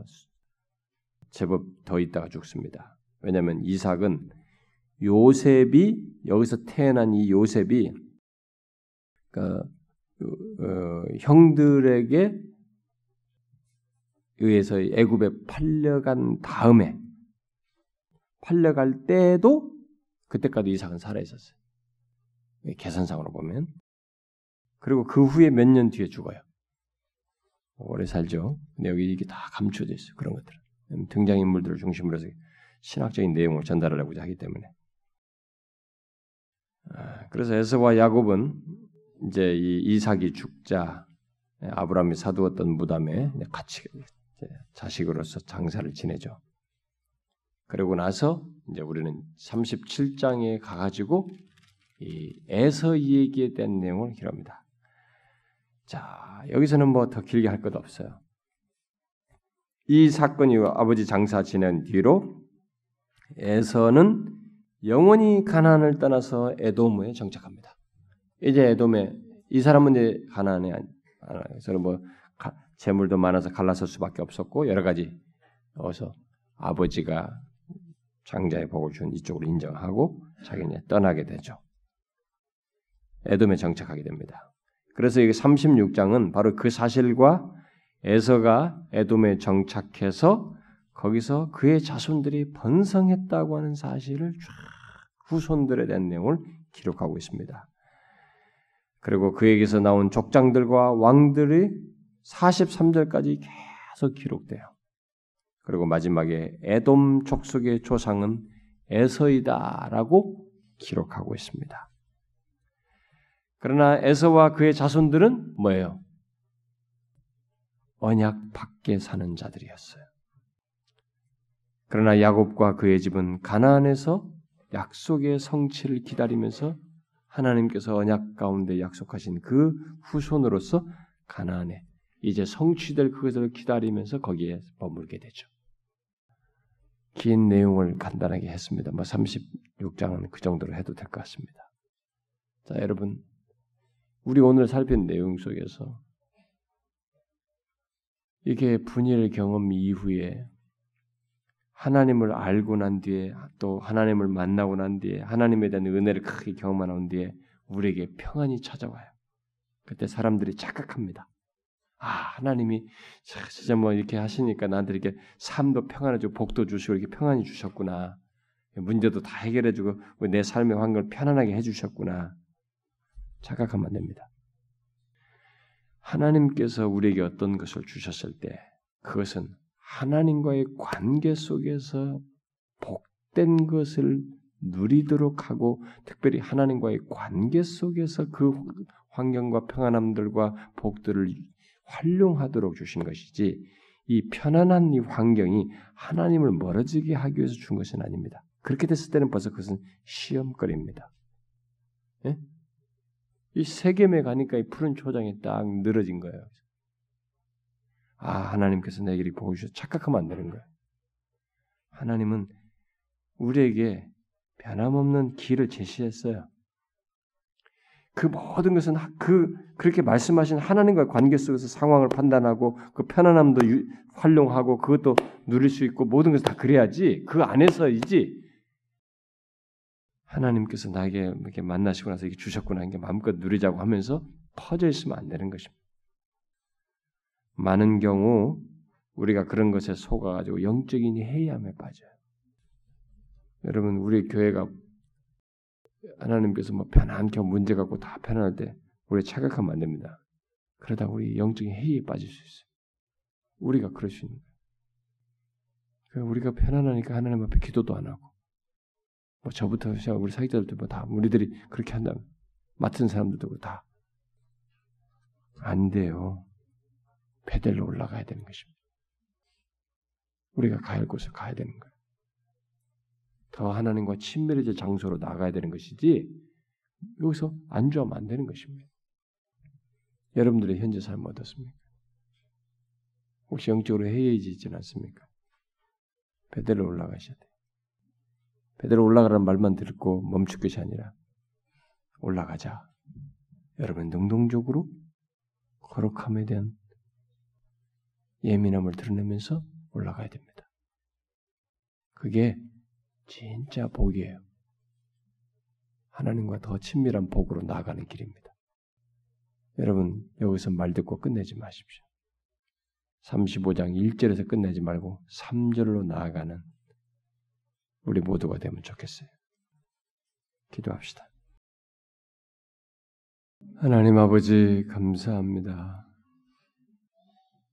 제법 더 있다가 죽습니다. 왜냐하면 이삭은 요셉이 여기서 태어난 이 요셉이 그 어, 형들에게 의해서 애굽에 팔려간 다음에 팔려갈 때도 그때까지 이삭은 살아 있었어요. 계산상으로 보면 그리고 그 후에 몇 년 뒤에 죽어요. 오래 살죠. 근데 여기 이게 다 감춰져 있어요. 그런 것들 등장 인물들을 중심으로 해서 신학적인 내용을 전달하려고 하기 때문에. 아, 그래서 에서와 야곱은 이제 이 이삭이 죽자 아브라함이 사두었던 무담에 같이 자식으로서 장사를 지내죠. 그러고 나서 이제 우리는 37장에 가가지고 이 에서 얘기에 대한 내용을 기록합니다. 자 여기서는 뭐 더 길게 할 것 없어요. 이 사건이 아버지 장사 지낸 뒤로 에서는 영원히 가나안을 떠나서 에돔에 정착합니다. 이제 에돔에 이 사람은 이제 가나안에 서는 뭐 재물도 많아서 갈라설 수밖에 없었고 여러 가지 어서 아버지가 장자의 복을 준 이쪽으로 인정하고 자기는 떠나게 되죠. 에돔에 정착하게 됩니다. 그래서 이 36장은 바로 그 사실과 에서가 에돔에 정착해서 거기서 그의 자손들이 번성했다고 하는 사실을 쫙 후손들에 대한 내용을 기록하고 있습니다. 그리고 그에게서 나온 족장들과 왕들이 43절까지 계속 기록돼요. 그리고 마지막에 에돔 족속의 조상은 에서이다라고 기록하고 있습니다. 그러나 에서와 그의 자손들은 뭐예요? 언약 밖에 사는 자들이었어요. 그러나 야곱과 그의 집은 가나안에서 약속의 성취를 기다리면서 하나님께서 언약 가운데 약속하신 그 후손으로서 가나안에 이제 성취될 그것을 기다리면서 거기에 머물게 되죠. 긴 내용을 간단하게 했습니다. 뭐 36장은 그 정도로 해도 될 것 같습니다. 자, 여러분. 우리 오늘 살핀 내용 속에서 이게 분일 경험 이후에 하나님을 알고 난 뒤에 또 하나님을 만나고 난 뒤에 하나님에 대한 은혜를 크게 경험한 뒤에 우리에게 평안이 찾아와요. 그때 사람들이 착각합니다. 아, 하나님이 진짜 뭐 이렇게 하시니까 나한테 이렇게 삶도 평안해지고 복도 주시고 이렇게 평안히 주셨구나. 문제도 다 해결해주고 내 삶의 환경을 편안하게 해주셨구나. 착각하면 안 됩니다. 하나님께서 우리에게 어떤 것을 주셨을 때 그것은 하나님과의 관계 속에서 복된 것을 누리도록 하고 특별히 하나님과의 관계 속에서 그 환경과 평안함들과 복들을 활용하도록 주신 것이지 이 편안한 이 환경이 하나님을 멀어지게 하기 위해서 준 것은 아닙니다. 그렇게 됐을 때는 벌써 그것은 시험거리입니다. 예? 이 세겜에 가니까 이 푸른 초장이 딱 늘어진 거예요. 아 하나님께서 내게 이렇게 보여주셔 착각하면 안 되는 거예요. 하나님은 우리에게 변함없는 길을 제시했어요. 그 모든 것은 그 그렇게 말씀하신 하나님과의 관계 속에서 상황을 판단하고 그 편안함도 유, 활용하고 그것도 누릴 수 있고 모든 것을 다 그래야지 그 안에서이지 하나님께서 나에게 이렇게 만나시고 나서 이렇게 주셨구나 이게 마음껏 누리자고 하면서 퍼져 있으면 안 되는 것입니다. 많은 경우 우리가 그런 것에 속아가지고 영적인 해이함에 빠져요. 여러분 우리 교회가 하나님께서 뭐 편안케 문제 갖고 다 편안할 때 우리 착각하면 안 됩니다. 그러다 우리 영적인 해이에 빠질 수 있어요. 우리가 그럴 수 있는 거예요. 우리가 편안하니까 하나님 앞에 기도도 안 하고 뭐 저부터 시작 우리 사역자들도 뭐다 우리들이 그렇게 한다면 맡은 사람들도 다안 돼요. 베델로 올라가야 되는 것입니다. 우리가 가야 할 곳을 가야 되는 거예요. 더 하나님과 친밀해질 장소로 나가야 되는 것이지 여기서 안주하면 안 되는 것입니다. 여러분들의 현재 삶 어떻습니까? 혹시 영적으로 해이해지진 않습니까? 베델로 올라가셔야 돼요. 베델로 올라가라는 말만 듣고 멈출 것이 아니라 올라가자. 여러분 능동적으로 거룩함에 대한 예민함을 드러내면서 올라가야 됩니다. 그게 진짜 복이에요. 하나님과 더 친밀한 복으로 나아가는 길입니다. 여러분, 여기서 말 듣고 끝내지 마십시오. 35장 1절에서 끝내지 말고 3절로 나아가는 우리 모두가 되면 좋겠어요. 기도합시다. 하나님 아버지, 감사합니다.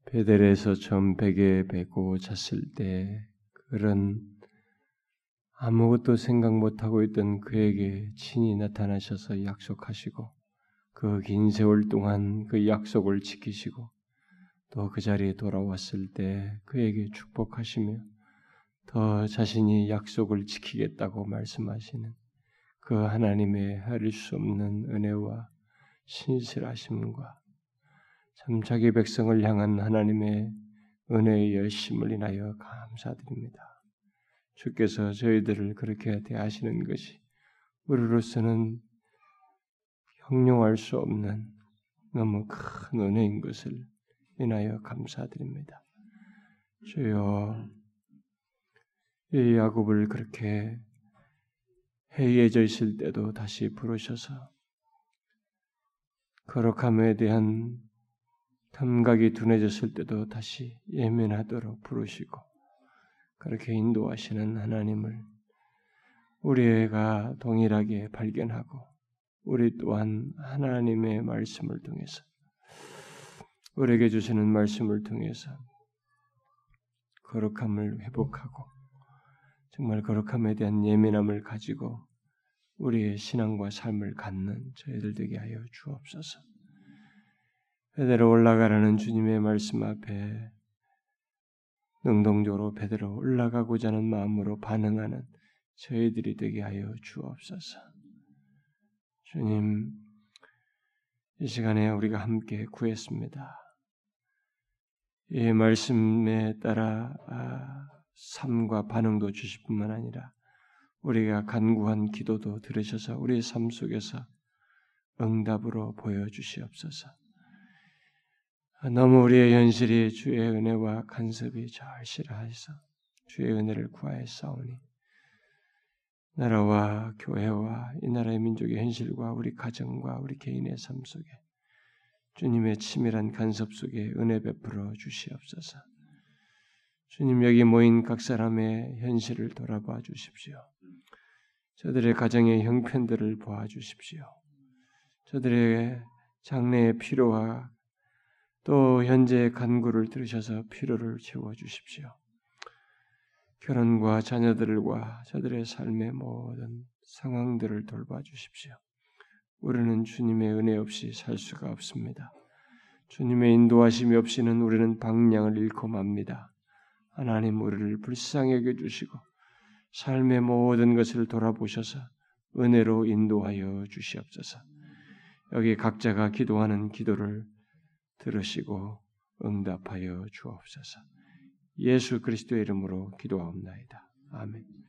베델에서 처음 베개에 베고 잤을 때 그런 아무것도 생각 못하고 있던 그에게 친히 나타나셔서 약속하시고 그 긴 세월 동안 그 약속을 지키시고 또 그 자리에 돌아왔을 때 그에게 축복하시며 더 자신이 약속을 지키겠다고 말씀하시는 그 하나님의 하릴 수 없는 은혜와 신실하심과 참 자기 백성을 향한 하나님의 은혜의 열심을 인하여 감사드립니다. 주께서 저희들을 그렇게 대하시는 것이 우리로서는 형용할 수 없는 너무 큰 은혜인 것을 인하여 감사드립니다. 주여, 이 야곱을 그렇게 해이해져 있을 때도 다시 부르셔서 거룩함에 대한 감각이 둔해졌을 때도 다시 예민하도록 부르시고 그렇게 인도하시는 하나님을 우리가 동일하게 발견하고 우리 또한 하나님의 말씀을 통해서 우리에게 주시는 말씀을 통해서 거룩함을 회복하고 정말 거룩함에 대한 예민함을 가지고 우리의 신앙과 삶을 갖는 저희들 되게 하여 주옵소서. 베드로 올라가라는 주님의 말씀 앞에 능동적으로 베드로 올라가고자 하는 마음으로 반응하는 저희들이 되게 하여 주옵소서. 주님, 이 시간에 우리가 함께 구했습니다. 이 말씀에 따라 아, 삶과 반응도 주실 뿐만 아니라 우리가 간구한 기도도 들으셔서 우리의 삶 속에서 응답으로 보여주시옵소서. 너무 우리의 현실이 주의 은혜와 간섭이 절실하여서 주의 은혜를 구하여 싸우니 나라와 교회와 이 나라의 민족의 현실과 우리 가정과 우리 개인의 삶 속에 주님의 치밀한 간섭 속에 은혜 베풀어 주시옵소서. 주님 여기 모인 각 사람의 현실을 돌아봐 주십시오. 저들의 가정의 형편들을 보아 주십시오. 저들의 장래의 필요와 또 현재의 간구를 들으셔서 필요를 채워 주십시오. 결혼과 자녀들과 저들의 삶의 모든 상황들을 돌봐 주십시오. 우리는 주님의 은혜 없이 살 수가 없습니다. 주님의 인도하심이 없이는 우리는 방향을 잃고 맙니다. 하나님 우리를 불쌍히 여겨 주시고 삶의 모든 것을 돌아보셔서 은혜로 인도하여 주시옵소서. 여기 각자가 기도하는 기도를 들으시고 응답하여 주옵소서. 예수 그리스도의 이름으로 기도하옵나이다. 아멘.